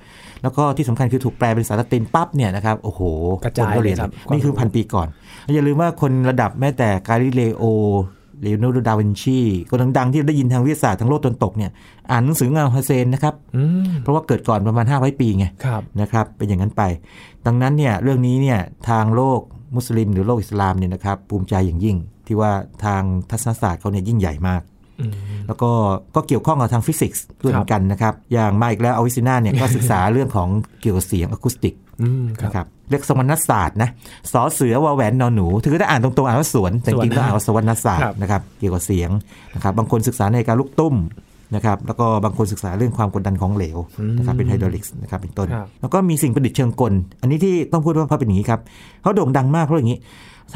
แล้วก็ที่สำคัญคือถูกแปลเป็นภาษาละตินปั๊บเนี่ยนะครับโอ้โหกระจายคนก็เรียนเลยครับนี่คือพันปีก่อนแล้วอย่าลืมว่าคนระดับแม้แต่กาลิเลโอเลโอนาร์โด ดาวินชีคนดังๆที่ได้ยินทางวิทยาศาสตร์ทางโลกตะวันตกเนี่ยอ่านหนังสืออัลฮัสเซนนะครับอืมเพราะว่าเกิดก่อนประมาณ 500 ปีไงครับนะครับเป็นอย่างนั้นไป ดังนั้นเนี่ยเรื่องนี้เนี่ยทางโลก มุสลิมหรือโลกอิสลามเนี่ยนะครับภูมิใจอย่างยิ่ง ที่ว่าทางทัศนศาสตร์เขาเนี่ยยิ่งใหญ่มากอืมแล้วก็ก็เกี่ยวข้องกับทางฟิสิกส์ด้วยเหมือนกันนะครับ อย่างมาอีกแล้วอวิซินาเนี่ยก็ศึกษาเรื่องของเกี่ยวกับเสียงอะคูสติกอืมครับนะครับเรียกสวรรณศาสตร์นะสอเสือวอแหวนนอนหนู ถือถ้าอ่านตรงๆอ่านว่าสวนแต่จริงๆสวนก็อ่านว่าสวนะศาสตร์ครับนะครับเกี่ยวกับเสียงนะครับบางคนศึกษาในการลูกตุ้ม นะครับแล้วก็บางคนศึกษาเรื่องความกดดันของเหลวนะครับเป็น hydraulics นะครับเป็นต้นครับแล้วก็มีสิ่งประดิษฐ์เชิงกล อันนี้ที่ต้องพูดว่าเพราะเป็นอย่างนี้ครับเขาโด่งดังมากเพราะอย่างนี้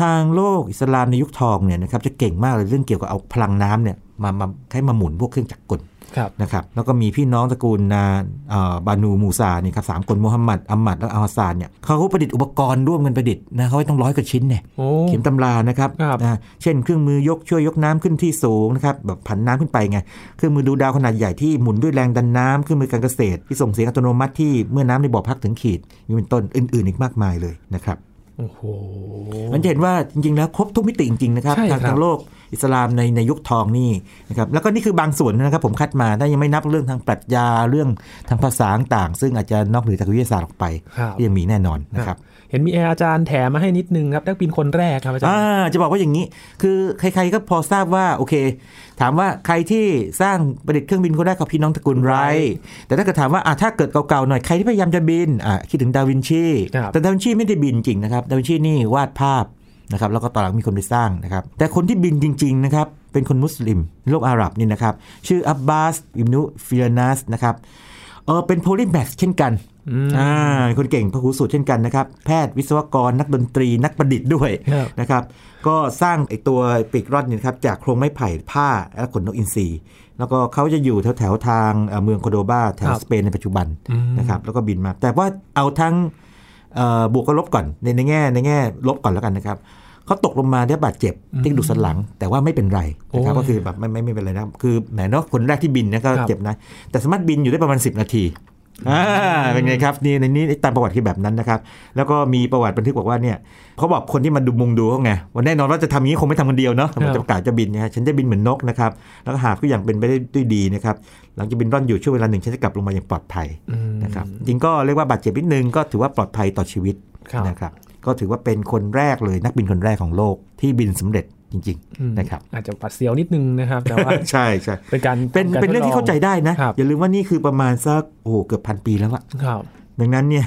ทางโลกอิสลามในยุคทองเนี่ยนะครับจะเก่งมากเลยเรื่องเกี่ยวกับเอาพลังน้ำเนี่ยมามาให้มาหมุนพวกเครื่องจักรกลครับ นะครับแล้วก็มีพี่น้องตระกูลนาเอ่อบานูมูซานี่ครับสามคนมูฮัมหมัดอัมมัดและอัลฮัสซานเนี่ยเขาก็ประดิษฐ์อุปกรณ์ร่วมกันประดิษฐ์นะเขาไว้ต้องร้อยกว่าชิ้นเนี่ยโอ้เขียนตำรานะครับครับนะเช่นเครื่องมือยกช่วยยกน้ำขึ้นที่สูงนะครับแบบผันน้ำขึ้นไปไงเครื่องมือดูดาวขนาดใหญ่ที่หมุนด้วยแรงดันน้ำเครื่องมือการเกษตร ที่ส่งเสียงอัตโนมัติที่เมื่อน้ำในบ่อพักถึงขีดนี่เป็นต้นอื่นๆอีกมากมายเลยนะครับโอ้โหมันจะเห็นว่าจริงๆแล้วครบทุกมิติจริงๆนะครับใช่ครับทางทางโลก อิสลามในในยุคทองนี่นะครับแล้วก็นี่คือบางส่วนนะครับผมคัดมาถ้ายังไม่นับเรื่องทางปรัชญาเรื่องทางภาษาต่างๆซึ่งอาจจะนอกเหนือจากวิทยาศาสตร์ออกไปครับที่ยังมีแน่นอนนะครับเห็นมีแอร์อาจารย์แถมมาให้นิดนึงครับนักบินคนแรกครับอาจารอ่าย์จะบอกว่าอย่างนี้ คือใครๆก็พอทราบว่าโอเค ถามว่าใครที่สร้างประดิษฐ์เครื่องบินคนแรกก็พี่น้องตระกูลไรท์แต่ถ้าเกิดถามว่าอะถ้าเกิดเก่าๆหน่อยใครที่พยายามจะบินอะคิดถึงดาวินชีครับแต่ดาวินชีไม่ได้บินจริงนะครับดาวินชีนี่วาดภาพ นะครับแล้วก็ตอนหลังมีคนไปสร้างนะครับแต่คนที่บินจริงๆนะครับเป็นคนมุสลิมโลกอาหรับนี่นะครับชื่ออับบาสอิบนุฟิรนาสนะครับเออเป็น polymath เช่นกันอ่าเป็นคนเก่งพหูสูตเช่นกันนะครับ แพทย์วิศวกรนักดนตรีนักประดิษฐ์ด้วยครับนะครับก็สร้างไอตัวปีกร่อนเนี่ยนะครับจากโครงไม้ไผ่ผ้าและขนนกอินทรีแล้วก็เขาจะอยู่แถวแถวๆทางเอ่อเมืองโคโดบาแถวครับสเปนในปัจจุบันอืมนะครับแล้วก็บินมา แต่ว่าเอาทั้งเอ่อ บวกกับลบก่อนในในแง่ในแง่ ลบก่อนแล้วกันนะครับเขาตกลงมาได้บาดเจ็บที่กระดูกสันหลัง แต่ว่าไม่เป็นไรนะครับโอ้ยก็คือแบบไม่ไม่ไม่เป็นไรนะครับคือแหมเนาะคนแรกที่บินเนี่ยก็ครับเจ็บนะแต่สามารถบินอยู่ได้ประมาณ 10 นาที อ่าเป็นไงครับนี่ในนี้ตามประวัติคือแบบนั้นนะครับ แล้วก็มีประวัติบันทึกบอกว่าเนี่ยเขาบอกคนที่มาดูมุงดูเขาไงว่าแน่นอนว่าจะทำอย่างนี้คงไม่ทำคนเดียวเนาะมันจะประกาศจะบินนะฮะฉันจะบินเหมือนนกนะครับแล้วก็หากทุกอย่างเป็นไปได้ด้วยดีนะครับหลังจากบินร่อนอยู่ช่วงเวลาหนึ่งฉันจะกลับลงมาอย่างปลอดภัยอืมนะครับจริงก็เรียกว่าบาดเจ็บนิดนึงก็ถือว่าปลอดภัยต่อชีวิตครับนะครับก็ถือว่าเป็นคนแรกเลยนักบินคนแรกของโลกที่บินสำเร็จ จริงอืมๆนะครับอาจจะปัดเสียวนิดนึงนะครับแต่ว่าใช่ใช่เป็นการเป็นกเป็นเรื่องที่เข้าใจได้นะครับอย่าลืมว่านี่คือประมาณสักโอ้โหเกือบพันปีแล้วอะครับดังนั้นเนี่ย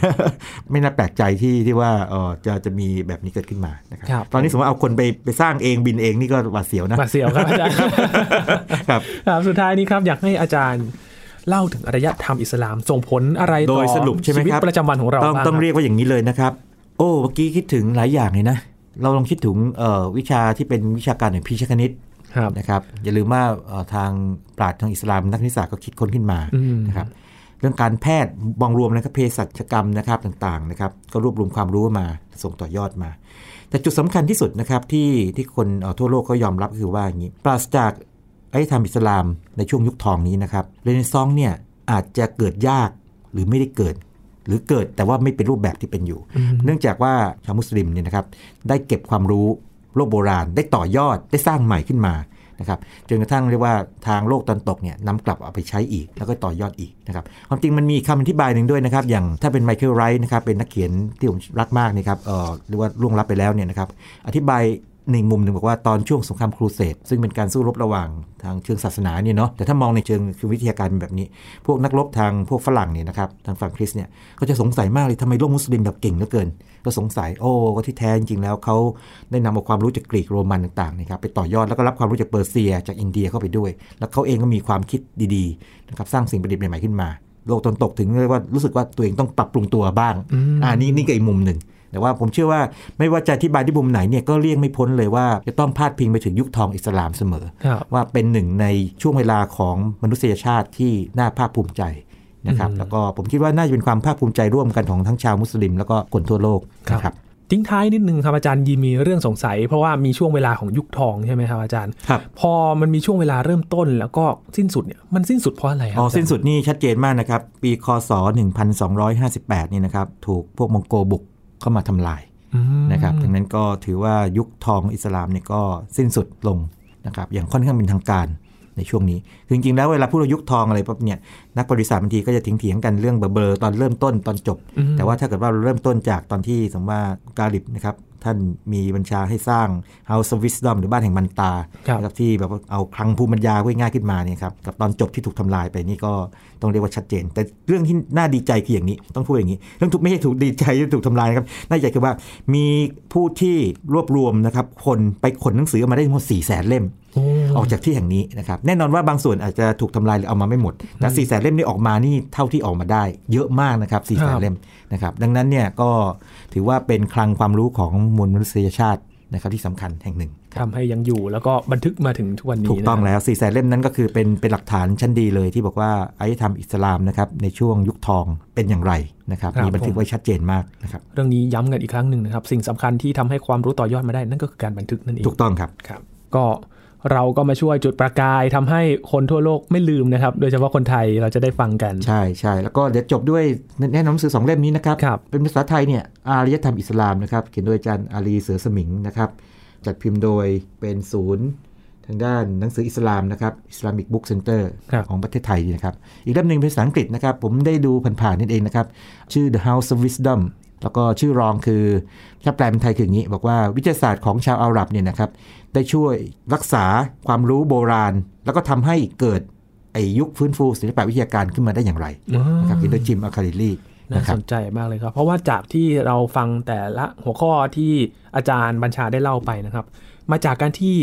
ไม่น่าแปลกใจที่ที่ว่าเออจะจะมีแบบนี้เกิดขึ้นมานะครับครับตอนนี้สมมติเอาคนไปไปสร้างเองบินเองนี่ก็หวาดเสียวนะปัดเสียวครับอาจารย์ครับครับสุดท้ายนี้ครับอยากให้อาจารย์เล่าถึงอารยธรรมอิสลามส่งผลอะไรต่อโดยสรุปใช่ไหมชีวิตครับประจำวันของเราต้องบ้างต้องคบเรียกว่าอย่างนี้เลยนะครับ โอ้เมื่อกี้คิดถึงหลายอย่างเลยนะ เราลองคิดถึงเอ่อวิชาที่เป็นวิชาการอย่างพิชคณิตครับนะครับอย่าลืมว่าเอ่อทางปราชญ์ทางอิสลามนักนิสสาสตร์ก็คิดค้นขึ้นมาอืมนะครับเรื่องการแพทย์มองรวมนะครับเภสัชกรรมนะครับต่างๆนะครับก็รวบรวมความรู้มาส่งต่อยอดมา แต่จุดสำคัญที่สุดนะครับที่ที่คนเอ่อทั่วโลกก็ยอมรับก็คือว่าอย่างนี้ปราศจากอารยธรรมอิสลามในช่วงยุคทองนี้นะครับเรเนซองส์เนี่ยอาจจะเกิดยากหรือไม่ได้เกิด หรือเกิดแต่ว่าไม่เป็นรูปแบบที่เป็นอยู่ เนื่องจากว่าชาวมุสลิมเนี่ยนะครับได้เก็บความรู้โลกโบราณ ได้ต่อยอดได้สร้างใหม่ขึ้นมานะครับจนกระทั่งเรียกว่าทางโลกตะวันตกเนี่ยนำกลับเอาไปใช้อีก แล้วก็ต่อยอดอีกนะครับความจริงมันมีคำอธิบายหนึ่งด้วยนะครับ อย่างถ้าเป็นไมเคิลไรท์นะครับเป็นนักเขียนที่ผมรักมากนะครับเอ่อเรียกว่าล่วงลับไปแล้วเนี่ยนะครับอธิบาย ในมุมหนึ่งบอกว่าตอนช่วงสงครามครูเสดซึ่งเป็นการสู้รบระหว่างทางเชิงศาสนาเนี่ยเนาะแต่ถ้ามองในเชิงคือวิทยาการเป็นแบบนี้ พวกนักรบทางพวกฝรั่งเนี่ยนะครับทางฝั่งคริสต์เนี่ยก็จะสงสัยมากเลยทำไมโลกมุสลิมแบบเก่งเหลือเกิน ก็สงสัยโอ้ก็ที่แท้จริงๆแล้วเขาได้นำเอาความรู้จากกรีกโรมันต่างๆนะครับไปต่อยอดแล้วก็รับความรู้จากเปอร์เซียจากอินเดียเข้าไปด้วย แล้วเขาเองก็มีความคิดดีๆนะครับสร้างสิ่งประดิษฐ์ใหม่ๆขึ้นมาโลกตะวันตกถึงเรียกว่ารู้สึกว่าตัวเองต้องปรับปรุงตัวบ้างอืมอ่านี่นี่ก็อีกมุมหนึ่ง แต่ว่าผมเชื่อว่าไม่ว่าจะอธิบายที่มุมไหนเนี่ยก็เลี่ยงไม่พ้นเลยว่าจะต้องพาดพิงไปถึงยุคทองอิสลามเสมอครับว่าเป็นหนึ่งในช่วงเวลาของมนุษยชาติที่น่าภาคภูมิใจนะครับอืมแล้วก็ผมคิดว่าน่าจะเป็นความภาคภูมิใจร่วมกันของทั้งชาวมุสลิม แล้วก็คนทั่วโลกนะครับทิ้งท้ายนิดนึงครับอาจารย์ยีมีเรื่องสงสัย เพราะว่ามีช่วงเวลาของยุคทองใช่ไหมครับอาจารย์ครับพอมันมีช่วงเวลาเริ่มต้นแล้วก็สิ้นสุดเนี่ยมันสิ้นสุดเพราะอะไรครัอ๋ออาจารย์สิ้นสุดนี่ชัดเจนมากนะครับ ปีคศ 1258 นี่นะครับ ถูกพวกมองโกบุก เข้ามาทำลายอืมนะครับดังนั้นก็ถือว่ายุคทองอิสลามเนี่ยก็สิ้นสุดลงนะครับอย่างค่อนข้างเป็นทางการในช่วงนี้คือจริงๆ แล้วเวลาพูดว่ายุคทองอะไรปั๊บเนี่ยนักประวัติศาสตร์บางทีก็จะทิ้งเถียงๆกันเรื่องเบลอๆตอนเริ่มต้นตอนจบอืมแต่ว่าถ้าเกิดว่าเราเริ่มต้นจากตอนที่สมมติว่ากาลิบนะครับ ท่านมีบัญชาให้สร้าง House of Wisdom หรือบ้านแห่งมันตาครับนะครับที่แบบว่าเอาคลังภูมิปัญญาไว้ง่ายขึ้นมาเนี่ยครับกับตอนจบที่ถูกทำลายไปนี่ก็ต้องเรียกว่าชัดเจน แต่เรื่องที่น่าดีใจคืออย่างนี้ต้องพูดอย่างนี้ เรื่องถูกไม่ใช่ถูกดีใจที่ถูกทำลายนะครับน่าดีใจคือว่ามีผู้ที่รวบรวมนะครับคนไปขนหนังสือออกมาได้ทั้งหมด4 0 0แสนเล่มโอ้ออกจากที่แห่งนี้นะครับแน่นอนว่าบางส่วนอาจจะถูกทำลายหรือเอามาไม่หมดแต่4ี่แสนเล่มนี่ออกมานี่เท่าที่ออกมาได้ เยอะมากนะครับ4ี่แสนเล่มนะครับดังนั้นเนี่ยก็ถือว่าเป็นคลังความรู้ของมวลมนุษยชาตินะครับที่สำคัญแห่งหนึ่งทำให้ยังอยู่แล้วก็บันทึกมาถึงทุกวันนี้ถูกต้องนะครับแล้ว4ี่แสนเล่มนั้นก็คือเป็นเป็นหลักฐานชั้นดีเลยที่บอกว่าอารยธรรมอิสลามนะครับในช่วงยุคทองเป็นอย่างไรนะครับครับมีบันทึกไว้ชัดเจนมากนะครับเรื่องนี้ย้ำกันอีกครั้งหนึ่งนะครับสิ่งสำคัญที่ทำให้ความรู้ต่อยอดมาได้นั่นก็คือการบันทึกนั่นเองถูกต้องครับครับ ก็ เราก็มาช่วยจุดประกายทำให้คนทั่วโลกไม่ลืมนะครับ โดยเฉพาะคนไทยเราจะได้ฟังกัน ใช่ใช่แล้วก็เดี๋ยวจบด้วยแนะนำหนังสือสองเล่มนี้นะครับครับเป็นภาษาไทยเนี่ยอารยธรรมอิสลามนะครับเขียนโดยอาจารย์อาลีเสือสมิงนะครับจัดพิมพ์โดยเป็นศูนย์ทางด้านหนังสืออิสลามนะครับ Islamic Book Center ครับของประเทศไทยนะครับ อีกเล่มหนึ่งเป็นภาษาอังกฤษนะครับ ผมได้ดูผ่านๆนิดเองนะครับ ชื่อ The House of Wisdom แล้วก็ชื่อรองคือถ้าแปลเป็นไทยคืออย่างนี้ บอกว่าวิทยาศาสตร์ของชาวอาหรับเนี่ยนะครับได้ช่วยรักษาความรู้โบราณ แล้วก็ทำให้เกิดไอายุฟื้นฟูศิลปวิทยาการขึ้นมาได้อย่างไรนะครับเขียนโดยจิมอาคาริลีน่านะครัสบนใจมากเลยครับ เพราะว่าจากที่เราฟังแต่ละหัวข้อที่อาจารย์บัญชาได้เล่าไปนะครับ มาจากการที่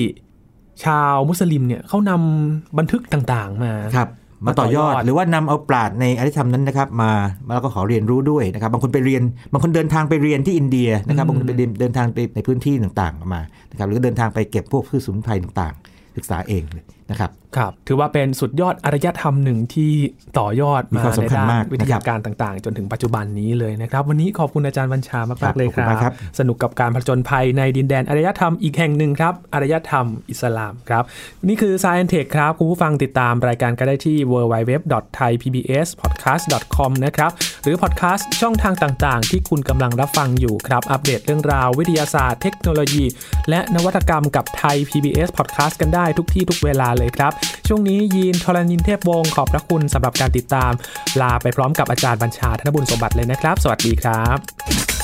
ชาวมุสลิมเนี่ยเขานำบันทึกต่างๆมาครับ มาต่อยอด หรือว่านำเอาปราดในอริยธรรมนั้นนะครับมามาแล้วก็ขอเรียนรู้ด้วยนะครับบางคนไปเรียนบางคนเดินทางไปเรียนที่อินเดียนะครับบางคนไปเรียนเดินทางไปในพื้นที่ต่างๆมานะครับหรือเดินทางไปเก็บพวกพืชสมุนไพรต่างๆ ศึกษาเองเลย นะครับครับถือว่าเป็นสุดยอดอารยธรรมหนึ่งที่ต่อยอดมีมาความในสำคัญด้านมากวิทยาการต่างๆ จนถึงปัจจุบันนี้เลยนะครับ วันนี้ขอบคุณอาจารย์บัญชามากครัๆบเลยขอบคคุณมากครัรับบสนุกกับการผจญภัยในดินแดนอารยธรรมอีกแห่งหนึ่งครับอารยธรรมอิสลามครับ นี่คือ Science Tech ครับ คุณผู้ฟังติดตามรายการก็ได้ที่ www.thaipbspodcast.com นะครับหรือพอดแคสต์ช่องทางต่างๆ ที่คุณกำลังรับฟังอยู่ครับอัปเดตเรื่องราววิทยาศาสตร์เทคโนโลยี และนวัตกรรมกับไทย PBS Podcast กันได้ทุกที่ทุกเวลาเลยครับ ช่วงนี้ยีนทรณินเทพวงศ์ขอบพระคุณสำหรับการติดตาม ลาไปพร้อมกับอาจารย์บัญชาธนบุญสมบัติเลยนะครับ สวัสดีครับ